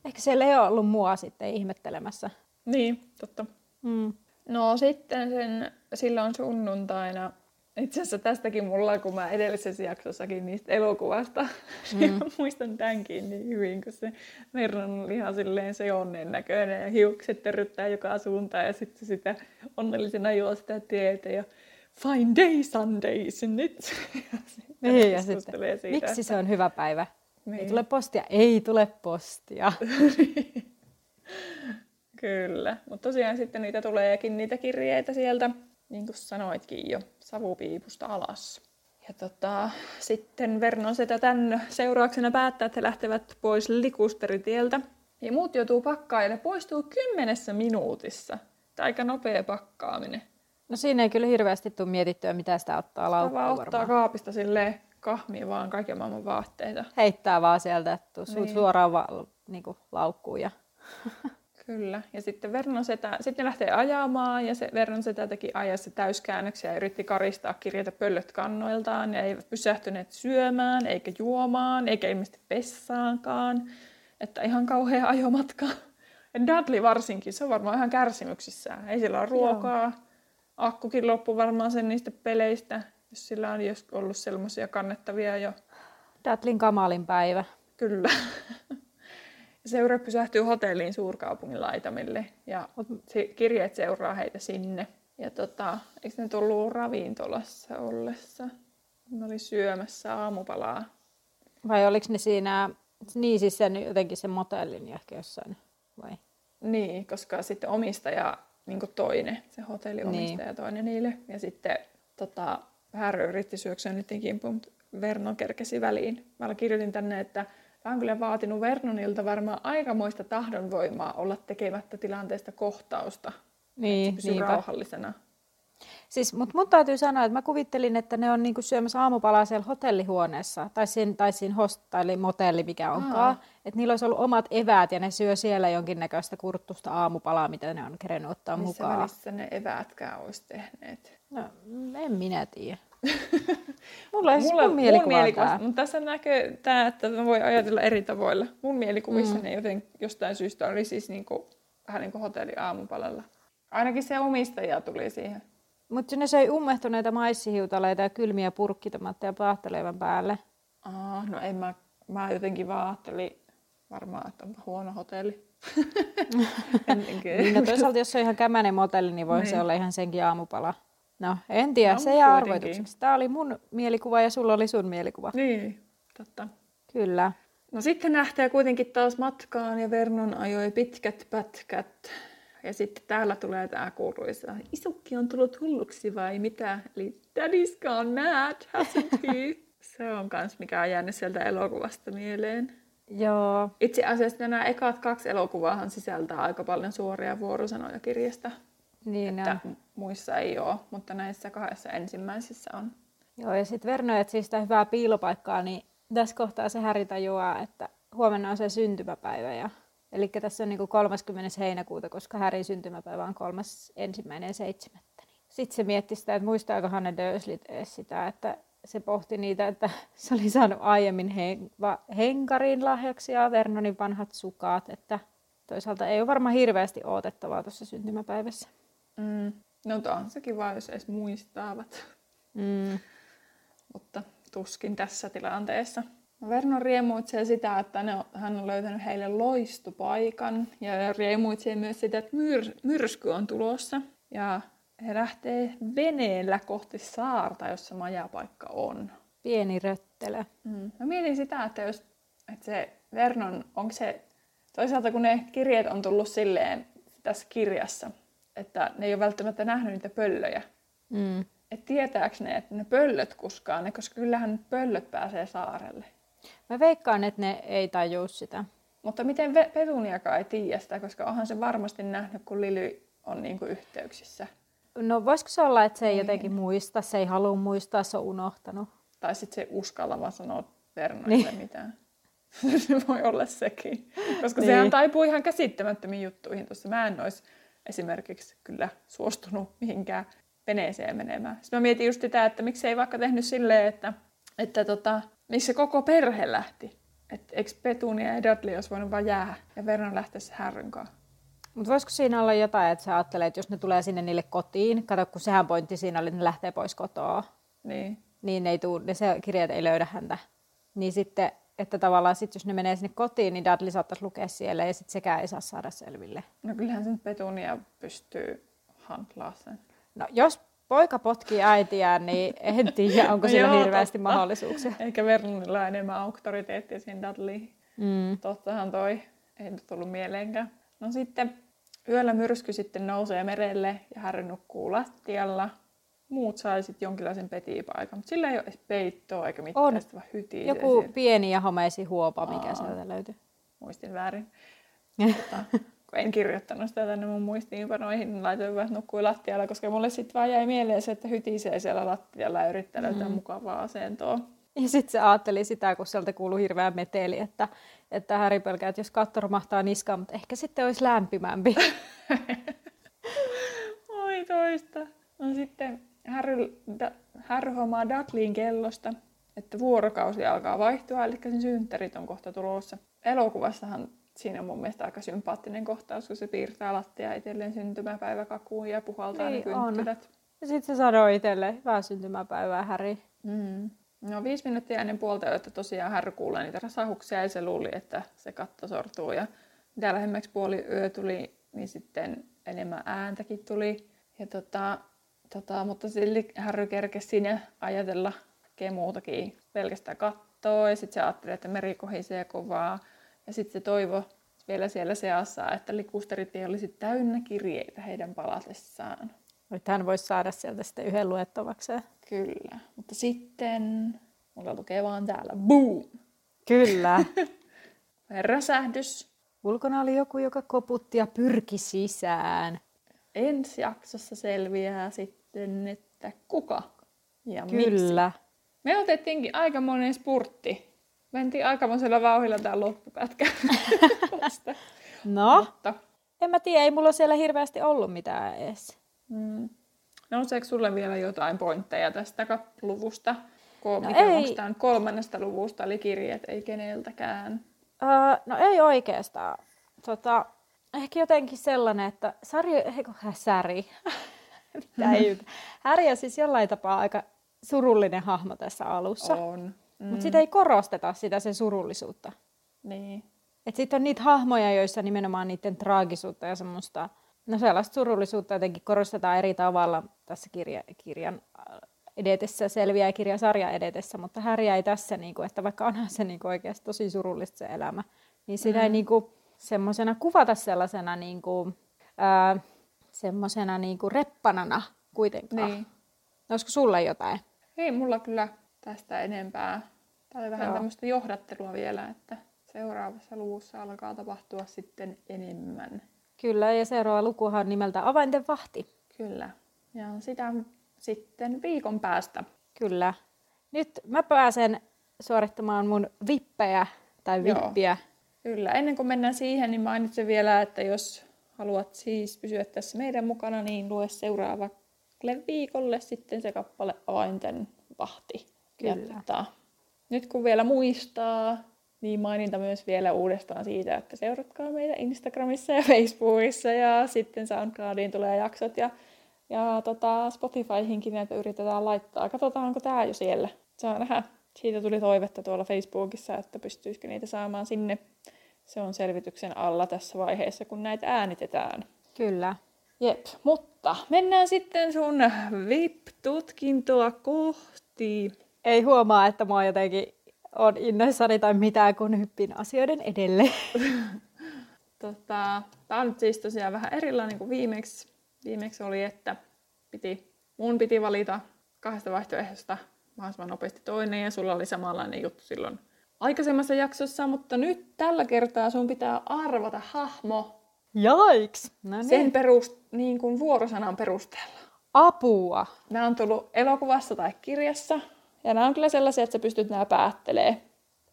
ehkä siellä ei ole ollut mua sitten ihmettelemässä. Niin, totta. Mm. No sitten sen, silloin sunnuntaina, itse asiassa tästäkin mulla, kun mä edellisessä jaksossakin niistä elokuvasta, mm. muistan tämänkin niin hyvin, kun se Vernon oli ihan silleen se onnen näköinen ja hiukset törryttää joka suuntaan ja sitten sitä onnellisena juo sitä tietä ja fine day Sunday, isn't it? niin, ja sitten, siitä, miksi se on hyvä päivä? Niin. Ei tule postia, ei tule postia. Kyllä, mutta tosiaan sitten niitä tuleekin niitä kirjeitä sieltä, niin kuin sanoitkin jo, savupiipusta alas. Ja tota, sitten Vernon setä tämän seurauksena päättää, että he lähtevät pois likusteritieltä. Ja muut joutuu ne poistuu kymmenessä minuutissa. Tämä aika nopea pakkaaminen. No siinä ei kyllä hirveästi tule mietittyä, mitä sitä ottaa Sitä laukkuun vaan ottaa varmaan. kaapista silleen kahmia vaan kaiken maailman vaatteita. Heittää vaan sieltä, että niin. Niin. suoraan va- niinku, laukkuun. Ja... Kyllä. Ja sitten Vernon setä, sitten lähtee ajamaan ja se Vernon setä teki ajassa täyskäännöksiä ja yritti karistaa kirjata pöllöt kannoiltaan ja eivät pysähtyneet syömään eikä juomaan eikä ilmeisesti vessaankaan. Että ihan kauhea ajomatka. Ja Dudley varsinkin, se on varmaan ihan kärsimyksissään. Ei sillä ole ruokaa. Akkukin loppu varmaan sen niistä peleistä, jos sillä on jos ollut sellaisia kannettavia jo. Datlin kamalin päivä. Kyllä. Seura pysähtyy hotelliin suurkaupungin laitamille ja se, kirjeet seuraa heitä sinne. Ja tota, eikö ne tullut ravintolassa ollessa? Ne oli syömässä aamupalaa. Vai oliko ne siinä, niin siis sen, jotenkin sen motellin ehkä jossain, vai? Niin, koska sitten omistaja, niin toinen, se hotelliomistaja niin. toinen niille. Ja sitten tota, Harry yritti syöksyä niiden kimppuun, mutta Vernon kerkesi väliin. Mä kirjoitin tänne, että tämä on kyllä vaatinut Vernonilta varmaan aikamoista tahdonvoimaa olla tekemättä tilanteesta kohtausta. Niin, niinpä. rauhallisena. Siis, mutta mun täytyy sanoa, että mä kuvittelin, että ne on niinku syömässä aamupalaa siellä hotellihuoneessa, tai siinä, tai siinä host, tai motelli, mikä onkaan. Että niillä olisi ollut omat eväät, ja ne syö siellä jonkinnäköistä kurttusta aamupalaa, mitä ne on kerennyt ottaa Missä mukaan. välissä ne eväätkään olisi tehneet? No, en minä tiedä. Mulla ei siis Mulla, mun mielikuva, mun on mutta tässä näkyy tämä, että mä voi ajatella eri tavoilla. Mun mielikuvissa Mm. ne joten jostain syystä oli siis niinku, vähän niin kuin hotelli aamupalalla. Ainakin se omistaja tuli siihen. Mutta ne söi ummehtuneita maissihiutaleita ja kylmiä purkkitomaatteja paahteleivän päälle. Aa, no en mä, mä jotenkin vaan ajattelin varmaan, että onpa huono hotelli. Niin, no toisaalta jos se on ihan kämänen motelli, niin voi se Niin. olla ihan senkin aamupala. No, en tiedä, No, se jää arvoitukseksi. Tämä oli mun mielikuva ja sulla oli sun mielikuva. Niin, totta. Kyllä. No sitten lähtee kuitenkin taas matkaan ja Vernon ajoi pitkät pätkät. Ja sitten täällä tulee tämä kuuluisa, isukki on tullut hulluksi vai mitä? Eli Daddy's gone mad, hasn't he? Se on kans mikä on jäänyt sieltä elokuvasta mieleen. Joo, Itse asiassa nämä ekat kaksi elokuvaahan sisältää aika paljon suoria vuorosanoja kirjasta. niin Että on. muissa ei ole, mutta näissä kahdessa ensimmäisissä on. Joo, ja sitten Verno etsii sitä hyvää piilopaikkaa, niin tässä kohtaa se Häri tajuaa, että huomenna on se syntymäpäivä. Ja... Eli tässä on niin 30. heinäkuuta, koska Härin syntymäpäivä on 31.7. Sitten se mietti sitä, että muistaakohan ne Dursleyt edes sitä, että se pohti niitä, että se oli saanut aiemmin hen- va- henkarin lahjaksi ja Vernonin vanhat sukat, että toisaalta ei ole varmaan hirveästi odotettavaa tuossa syntymäpäivässä. Mm. No on se kiva, jos edes muistaavat. Mm. mutta tuskin tässä tilanteessa. Vernon riemuitsee sitä, että ne hän on löytänyt heille loistupaikan ja riemuitsee myös sitä, että myr, myrsky on tulossa. Ja he lähtee veneellä kohti saarta, jossa majapaikka on. Pieni röttelö. Mm. Mä mietin sitä, että jos että se Vernon, onko se toisaalta kun ne kirjeet on tullut silleen tässä kirjassa, että ne ei ole välttämättä nähnyt niitä pöllöjä, Mm. että tietääkö ne, että ne pöllöt kuskaa ne, koska kyllähän pöllöt pääsee saarelle. Mä veikkaan, että ne ei tajuu sitä. Mutta miten Petuniakaan ei tiedä sitä, koska onhan se varmasti nähnyt, kun Lily on niinku yhteyksissä. No voisiko se olla, että se ei Voi jotenkin muista, se ei halua muistaa, se on unohtanut. Tai sitten se ei uskalla vaan sanoa Vernonille niin. mitään. se voi olla sekin. Koska Niin. niin. sehän taipuu ihan käsittämättömiin juttuihin. Tuossa mä en olisi esimerkiksi kyllä suostunut mihinkään veneeseen menemään. Sitten mä mietin just sitä, että miksi ei vaikka tehnyt silleen, että, että tota, miksi se koko perhe lähti. Että eikö Petunia ja Dudley olisi voinut vaan jäädä ja Vernon lähteä Harryn kanssa. Mutta voisiko siinä olla jotain, että sä ajattelet, että jos ne tulee sinne niille kotiin, kato kun sehän pointti siinä oli, että ne lähtee pois kotoa, Niin. niin ne, ei tuu, ne se kirjat ei löydä häntä. Niin sitten, että tavallaan sit, jos ne menee sinne kotiin, niin Dudley saattaisi lukea siellä ja sitten sekään ei saa saada selville. No kyllähän sen Petunia pystyy handlaa sen. No jos poika potkii äitiään, niin en tiedä, onko No sillä joo, hirveästi totta. mahdollisuuksia. Eikä Vernonilla enemmän auktoriteettia siihen Dudleyin. Mm. Tottahan toi. Ei nyt tullut mieleenkään. No sitten yöllä myrsky sitten nousee merelle ja Harry nukkuu lattialla. Muut sai sitten jonkinlaisen petipaikan, mutta sillä ei ole peittoa eikä mitään. On. Vaan hytii Joku pieni ja homeisi huopa, mikä Aa. sieltä löytyy. Muistin väärin. Tota, en kirjoittanut sitä tänne mun muistiinpanoihin, niin laitoin että nukkui lattialla, koska mulle sitten vaan jäi mieleen se, että hytisee siellä lattialla ja yrittää löytää mm. mukavaa asentoa. Ja sitten se ajatteli sitä, kun sieltä kuuluu hirveä meteli, että, että Häri pelkää, että jos katto romahtaa niskaan, mutta ehkä sitten olisi lämpimämpi. Oi toista. No sitten Harry, da, Harry hommaa Ducklin kellosta, että vuorokausi alkaa vaihtua, eli sen synttärit on kohta tulossa. Elokuvassahan siinä on mun mielestä aika sympaattinen kohtaus, kun se piirtää lattia itselleen syntymäpäiväkakuun ja puhaltaa niin, ne kynttilät. On. Ja sitten se sanoo itselleen, hyvää syntymäpäivää, Häri. Mm. No viisi minuuttia ennen puolta että tosiaan Harry kuulee niitä rasahuksia ja se luuli, että se katto sortuu. Ja mitä lähemmäksi puoli yö tuli, niin sitten enemmän ääntäkin tuli. Ja tota, tota, mutta silti Harry kerkesi sinne ajatella muutakin pelkästään kattoa. Ja sitten se ajatteli, että meri kohisee kovaa. Ja sitten se toivo vielä siellä seassa, että likusterit ei olisi täynnä kirjeitä heidän palatessaan. Että hän voisi saada sieltä sitten yhden luettavakseen. Kyllä, mutta sitten mulla lukee vaan täällä boom. Kyllä. Räsähdys. Ulkona oli joku, joka koputti ja pyrki sisään. Ensi jaksossa selviää sitten, että kuka ja Kyllä. miksi. Me otettiinkin aika monen spurtti. Mentiin aikamoisella vauhilla tämä loppupätkä No, Mutta... en mä tiedä, ei mulla siellä hirveästi ollut mitään edes. Mm. Nouseeko sulle vielä jotain pointteja tästä luvusta? Ko- no mikä, ei. Onko tämä kolmannesta luvusta, eli kirjeet ei keneltäkään? Uh, no ei oikeastaan. Tota, ehkä jotenkin sellainen, että Sari, eikö Säri, mitä ei Häri on siis jollain tapaa aika surullinen hahmo tässä alussa. On. Mm. Mutta sitä ei korosteta sitä sen surullisuutta. Niin. Sitten on niitä hahmoja, joissa nimenomaan niiden traagisuutta ja semmoista, no sellaista surullisuutta jotenkin korostetaan eri tavalla tässä kirja, kirjan äh, edetessä, selviää kirjasarja edetessä, mutta Häriä ei tässä, niin kuin, että vaikka onhan se niin kuin oikeasti tosi surullista se elämä, niin sitä mm. ei niin kuin, semmoisena kuvata sellaisena niin kuin, ää, äh, semmoisena niin kuin reppanana kuitenkaan. Niin. Olisiko sulle jotain? Ei mulla kyllä tästä enempää. Tämä oli vähän Joo. tämmöistä johdattelua vielä, että seuraavassa luvussa alkaa tapahtua sitten enemmän. Kyllä, ja seuraava lukuhan on nimeltä Avainten vahti. Kyllä, ja sitä sitten viikon päästä. Kyllä. Nyt mä pääsen suorittamaan mun vippejä tai vippiä. Joo. Kyllä, ennen kuin mennään siihen, niin mainitsen vielä, että jos haluat siis pysyä tässä meidän mukana, niin lue seuraavalle viikolle sitten se kappale Avainten vahti. Kyllä. Ja, tota, nyt kun vielä muistaa, niin maininta myös vielä uudestaan siitä, että seuratkaa meitä Instagramissa ja Facebookissa ja sitten SoundCloudiin tulee jaksot ja, ja tota, Spotifyhinkin näitä yritetään laittaa. Katsotaan, onko tämä jo siellä. Saa nähdä. Siitä tuli toivetta tuolla Facebookissa, että pystyisikö niitä saamaan sinne. Se on selvityksen alla tässä vaiheessa, kun näitä äänitetään. Kyllä. Jep, mutta mennään sitten sun VIP-tutkintoa kohti. Ei huomaa, että mä jotenkin on innoissani tai mitään, kun hyppin asioiden edelle. tota, Tämä on nyt siis tosiaan vähän erilainen kuin viimeksi. Viimeksi oli, että piti, mun piti valita kahdesta vaihtoehdosta mahdollisimman nopeasti toinen ja sulla oli samanlainen juttu silloin aikaisemmassa jaksossa, mutta nyt tällä kertaa sun pitää arvata hahmo. Jaiks! No niin. Sen perust, niin kuin vuorosanan perusteella. Apua! Nämä on tullut elokuvassa tai kirjassa. Ja nämä on kyllä sellaisia, että sä pystyt nämä päättelee.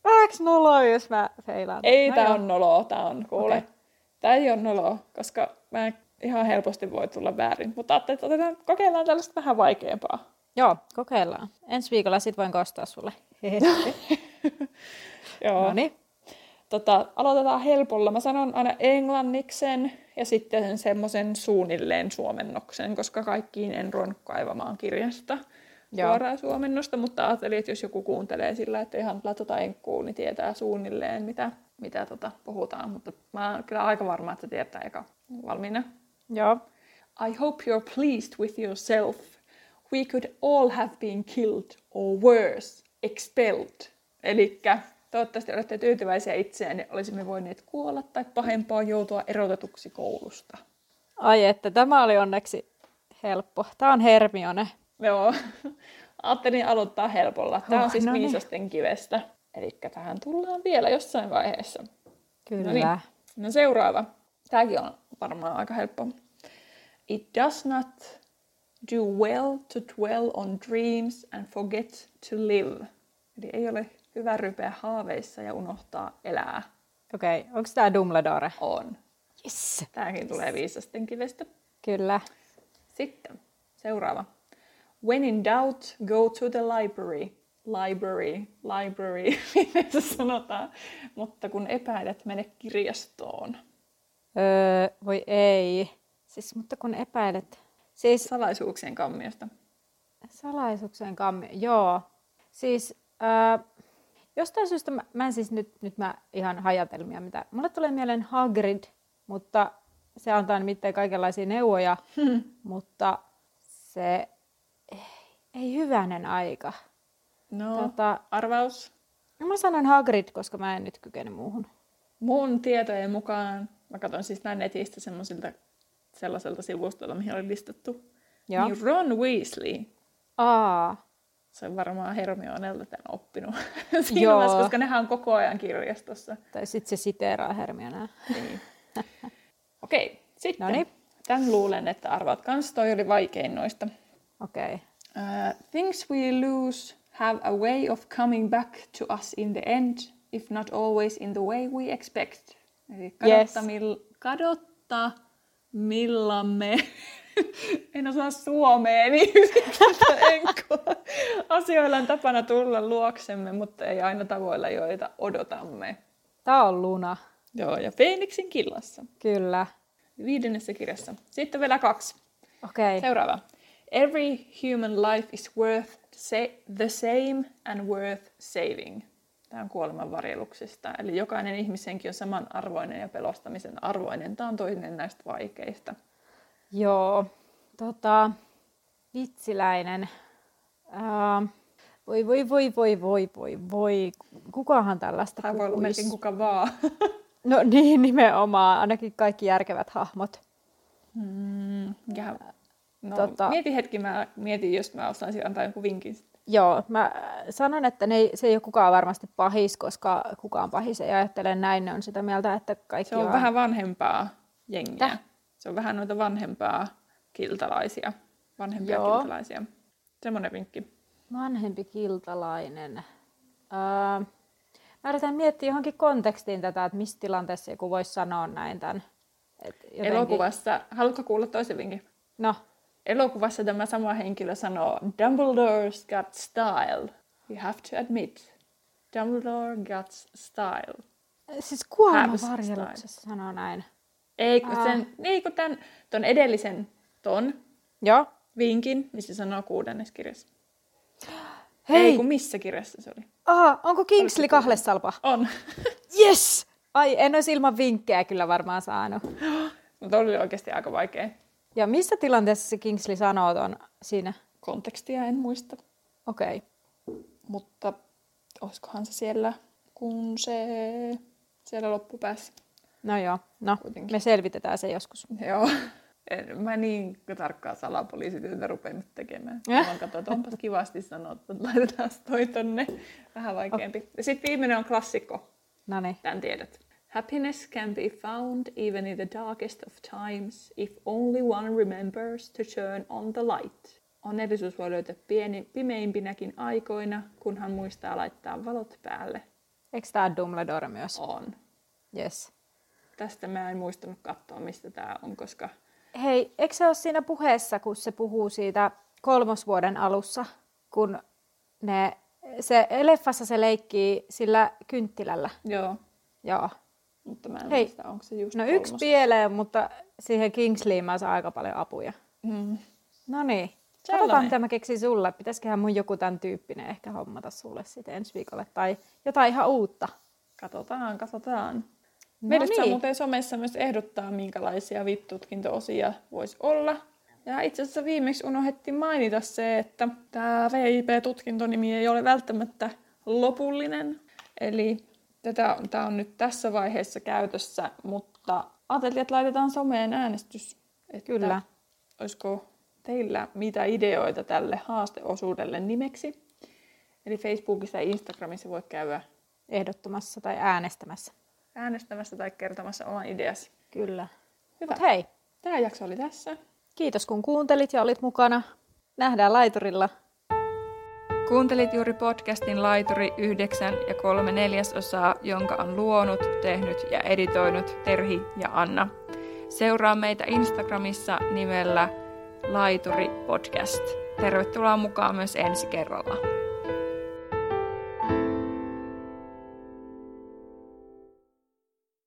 Vähäks noloa, jos mä feilaan? Ei, no tää joo. on noloa, tää on, kuule. Okay. Tää ei ole noloa, koska mä ihan helposti voi tulla väärin. Mutta ajattelin, että otetaan, kokeillaan tällaista vähän vaikeampaa. Joo, kokeillaan. Ensi viikolla sit voin kostaa sulle. Joo. Noniin. Tota, aloitetaan helpolla. Mä sanon aina englanniksen ja sitten semmoisen suunnilleen suomennoksen, koska kaikkiin en ruvennut kaivamaan kirjasta. Joo. suoraa suomennosta, mutta ajattelin, että jos joku kuuntelee sillä, että ihan latota enkkuun, niin tietää suunnilleen, mitä, mitä tota, puhutaan. Mutta mä oon kyllä aika varma, että se tietää eka valmiina. Joo. I hope you're pleased with yourself. We could all have been killed or worse, expelled. Eli toivottavasti olette tyytyväisiä itseään, niin olisimme voineet kuolla tai pahempaa joutua erotetuksi koulusta. Ai että, tämä oli onneksi helppo. Tämä on Hermione. Joo. Ajattelin aloittaa helpolla. Tämä on siis no niin. viisasten kivestä. Eli tähän tullaan vielä jossain vaiheessa. Kyllä. No, niin. no seuraava. Tämäkin on varmaan aika helppo. It does not do well to dwell on dreams and forget to live. Eli ei ole hyvä rypeä haaveissa ja unohtaa elää. Okei, okay. onko tämä Dumbledore? On. Yes. Tämäkin tulee viisasten kivestä. Kyllä. Sitten seuraava. When in doubt, go to the library. Library, library, miten se sanotaan. Mutta kun epäilet, mene kirjastoon. Öö, voi ei. Siis, mutta kun epäilet... Siis Salaisuuksien kammiosta. salaisuuksien kammio, joo. Siis öö, jostain syystä mä, mä en siis nyt, nyt mä ihan hajatelmia mitä. Mulle tulee mieleen Hagrid, mutta se antaa nimittäin kaikenlaisia neuvoja, mutta se ei, ei hyvänen aika. No, Tota, arvaus. no mä sanon Hagrid, koska mä en nyt kykene muuhun. Mun tietojen mukaan, mä katson siis näin netistä semmoisilta sellaiselta sivustolta, mihin oli listattu. Joo. Niin Ron Weasley, Aa, se on varmaan Hermionelta tämän oppinut siinä Joo. vaiheessa, koska nehän on koko ajan kirjastossa. tai sitten se siteeraa Hermionaa. Niin. Okei, sitten. Noniin. Tämän luulen, että arvaat kans, toi oli vaikein noista. Okay. Uh, things we lose have a way of coming back to us in the end, if not always in the way we expect. Eli kadotta, Yes. mil, kadotta millamme, en osaa suomea, niin. Asioilla on tapana tulla luoksemme, mutta ei aina tavoilla, joita odotamme. Tää on Luna. Joo, ja Phoenixin killassa. Kyllä. Viidennessä kirjassa. Sitten vielä kaksi. Okei. Okay. Seuraava. Every human life is worth the same and worth saving. Tämä on kuoleman varjeluksista. Eli jokainen ihmishenki on samanarvoinen ja pelostamisen arvoinen. Tämä on toinen näistä vaikeista. Joo. Tota, vitsiläinen. Uh, voi, voi, voi, voi, voi, voi, voi. Kukahan tällaista Tämä voi olla melkein kuka vaan. No niin, nimenomaan. Ainakin kaikki järkevät hahmot. Mm, ja, no, Tota-. Mieti hetki, mä mietin, jos mä osaisin antaa jonkun vinkin. Joo, mä sanon, että ne ei, se ei ole kukaan varmasti pahis, koska kukaan pahis ei ajattele näin. Ne on sitä mieltä, että kaikki Se on on... vähän vanhempaa jengiä. Täh? Se on vähän noita vanhempaa kiltalaisia. Vanhempia Joo. kiltalaisia. Semmoinen vinkki. Vanhempi kiltalainen. Öö, mä yritän miettiä johonkin kontekstiin tätä, että missä tilanteessa joku voisi sanoa näin tämän. Et jotenkin... Elokuvassa, haluatko kuulla toisen vinkin? No, Elokuvassa tämä sama henkilö sanoo, Dumbledore's got style. You have to admit. Dumbledore got style. siis Have kuolemanvarjeluksessa sanoo näin. Ei, kun sen, niin kun tämän, ton edellisen ton Joo. vinkin, niin se sanoo kuudennes kirjassa. Hei! Ei, kun missä kirjassa se oli? Aha, onko Kingsley kahlesalpa? On. Yes! Ai, en olisi ilman vinkkejä kyllä varmaan saanut. Mutta oli oikeasti aika vaikea. Ja missä tilanteessa se Kingsley sanoo ton siinä? Kontekstia en muista. Okei. Okay. Mutta olisikohan se siellä, kun se siellä loppupäässä. No joo, no Kuitenkin. me selvitetään se joskus. Joo. En, mä niin tarkkaa salapoliisityötä rupean nyt tekemään. Äh. Mä katsoin, että onpas kivasti sanottu, että laitetaan toi tonne. Vähän vaikeampi. Ja sitten viimeinen on klassikko. No niin. Tämän tiedät. Happiness can be found even in the darkest of times if only one remembers to turn on the light. Onnellisuus voi löytää pieni, pimeimpinäkin aikoina, kunhan muistaa laittaa valot päälle. Eikö tää Dumbledore myös? On. Yes. Tästä mä en muistanut katsoa, mistä tämä on, koska Hei, eikö se ole siinä puheessa, kun se puhuu siitä kolmosvuoden alussa, kun ne, se leffassa se leikkii sillä kynttilällä. joo, Joo. Mutta mä en Hei. muista, onko se just No yksi kolmos. pieleen, mutta siihen Kingsleyin mä saan aika paljon apuja. Mm. No niin. Katsotaan, mitä mä keksin sulle. Pitäisiköhän mun joku tämän tyyppinen ehkä hommata sulle sitten ensi viikolle. Tai jotain ihan uutta. Katsotaan, katsotaan. No Meidät saa niin. muuten somessa myös ehdottaa, minkälaisia VIP-tutkinto-osia voisi olla. Ja itse asiassa viimeksi unohdettiin mainita se, että tämä VIP-tutkintonimi ei ole välttämättä lopullinen. Eli tätä, tämä on nyt tässä vaiheessa käytössä, mutta ajateltiin, että laitetaan someen äänestys. Että Kyllä. Olisiko teillä mitä ideoita tälle haasteosuudelle nimeksi? Eli Facebookissa ja Instagramissa voi käydä Ehdottomassa tai äänestämässä. äänestämässä tai kertomassa oman ideasi. Kyllä. Hyvä. Mut hei, Tämä jakso oli tässä. kiitos kun kuuntelit ja olit mukana. Nähdään laiturilla. Kuuntelit juuri podcastin Laituri 9 ja 3 neljäsosaa, jonka on luonut, tehnyt ja editoinut Terhi ja Anna. Seuraa meitä Instagramissa nimellä Laituri Podcast. Tervetuloa mukaan myös ensi kerralla.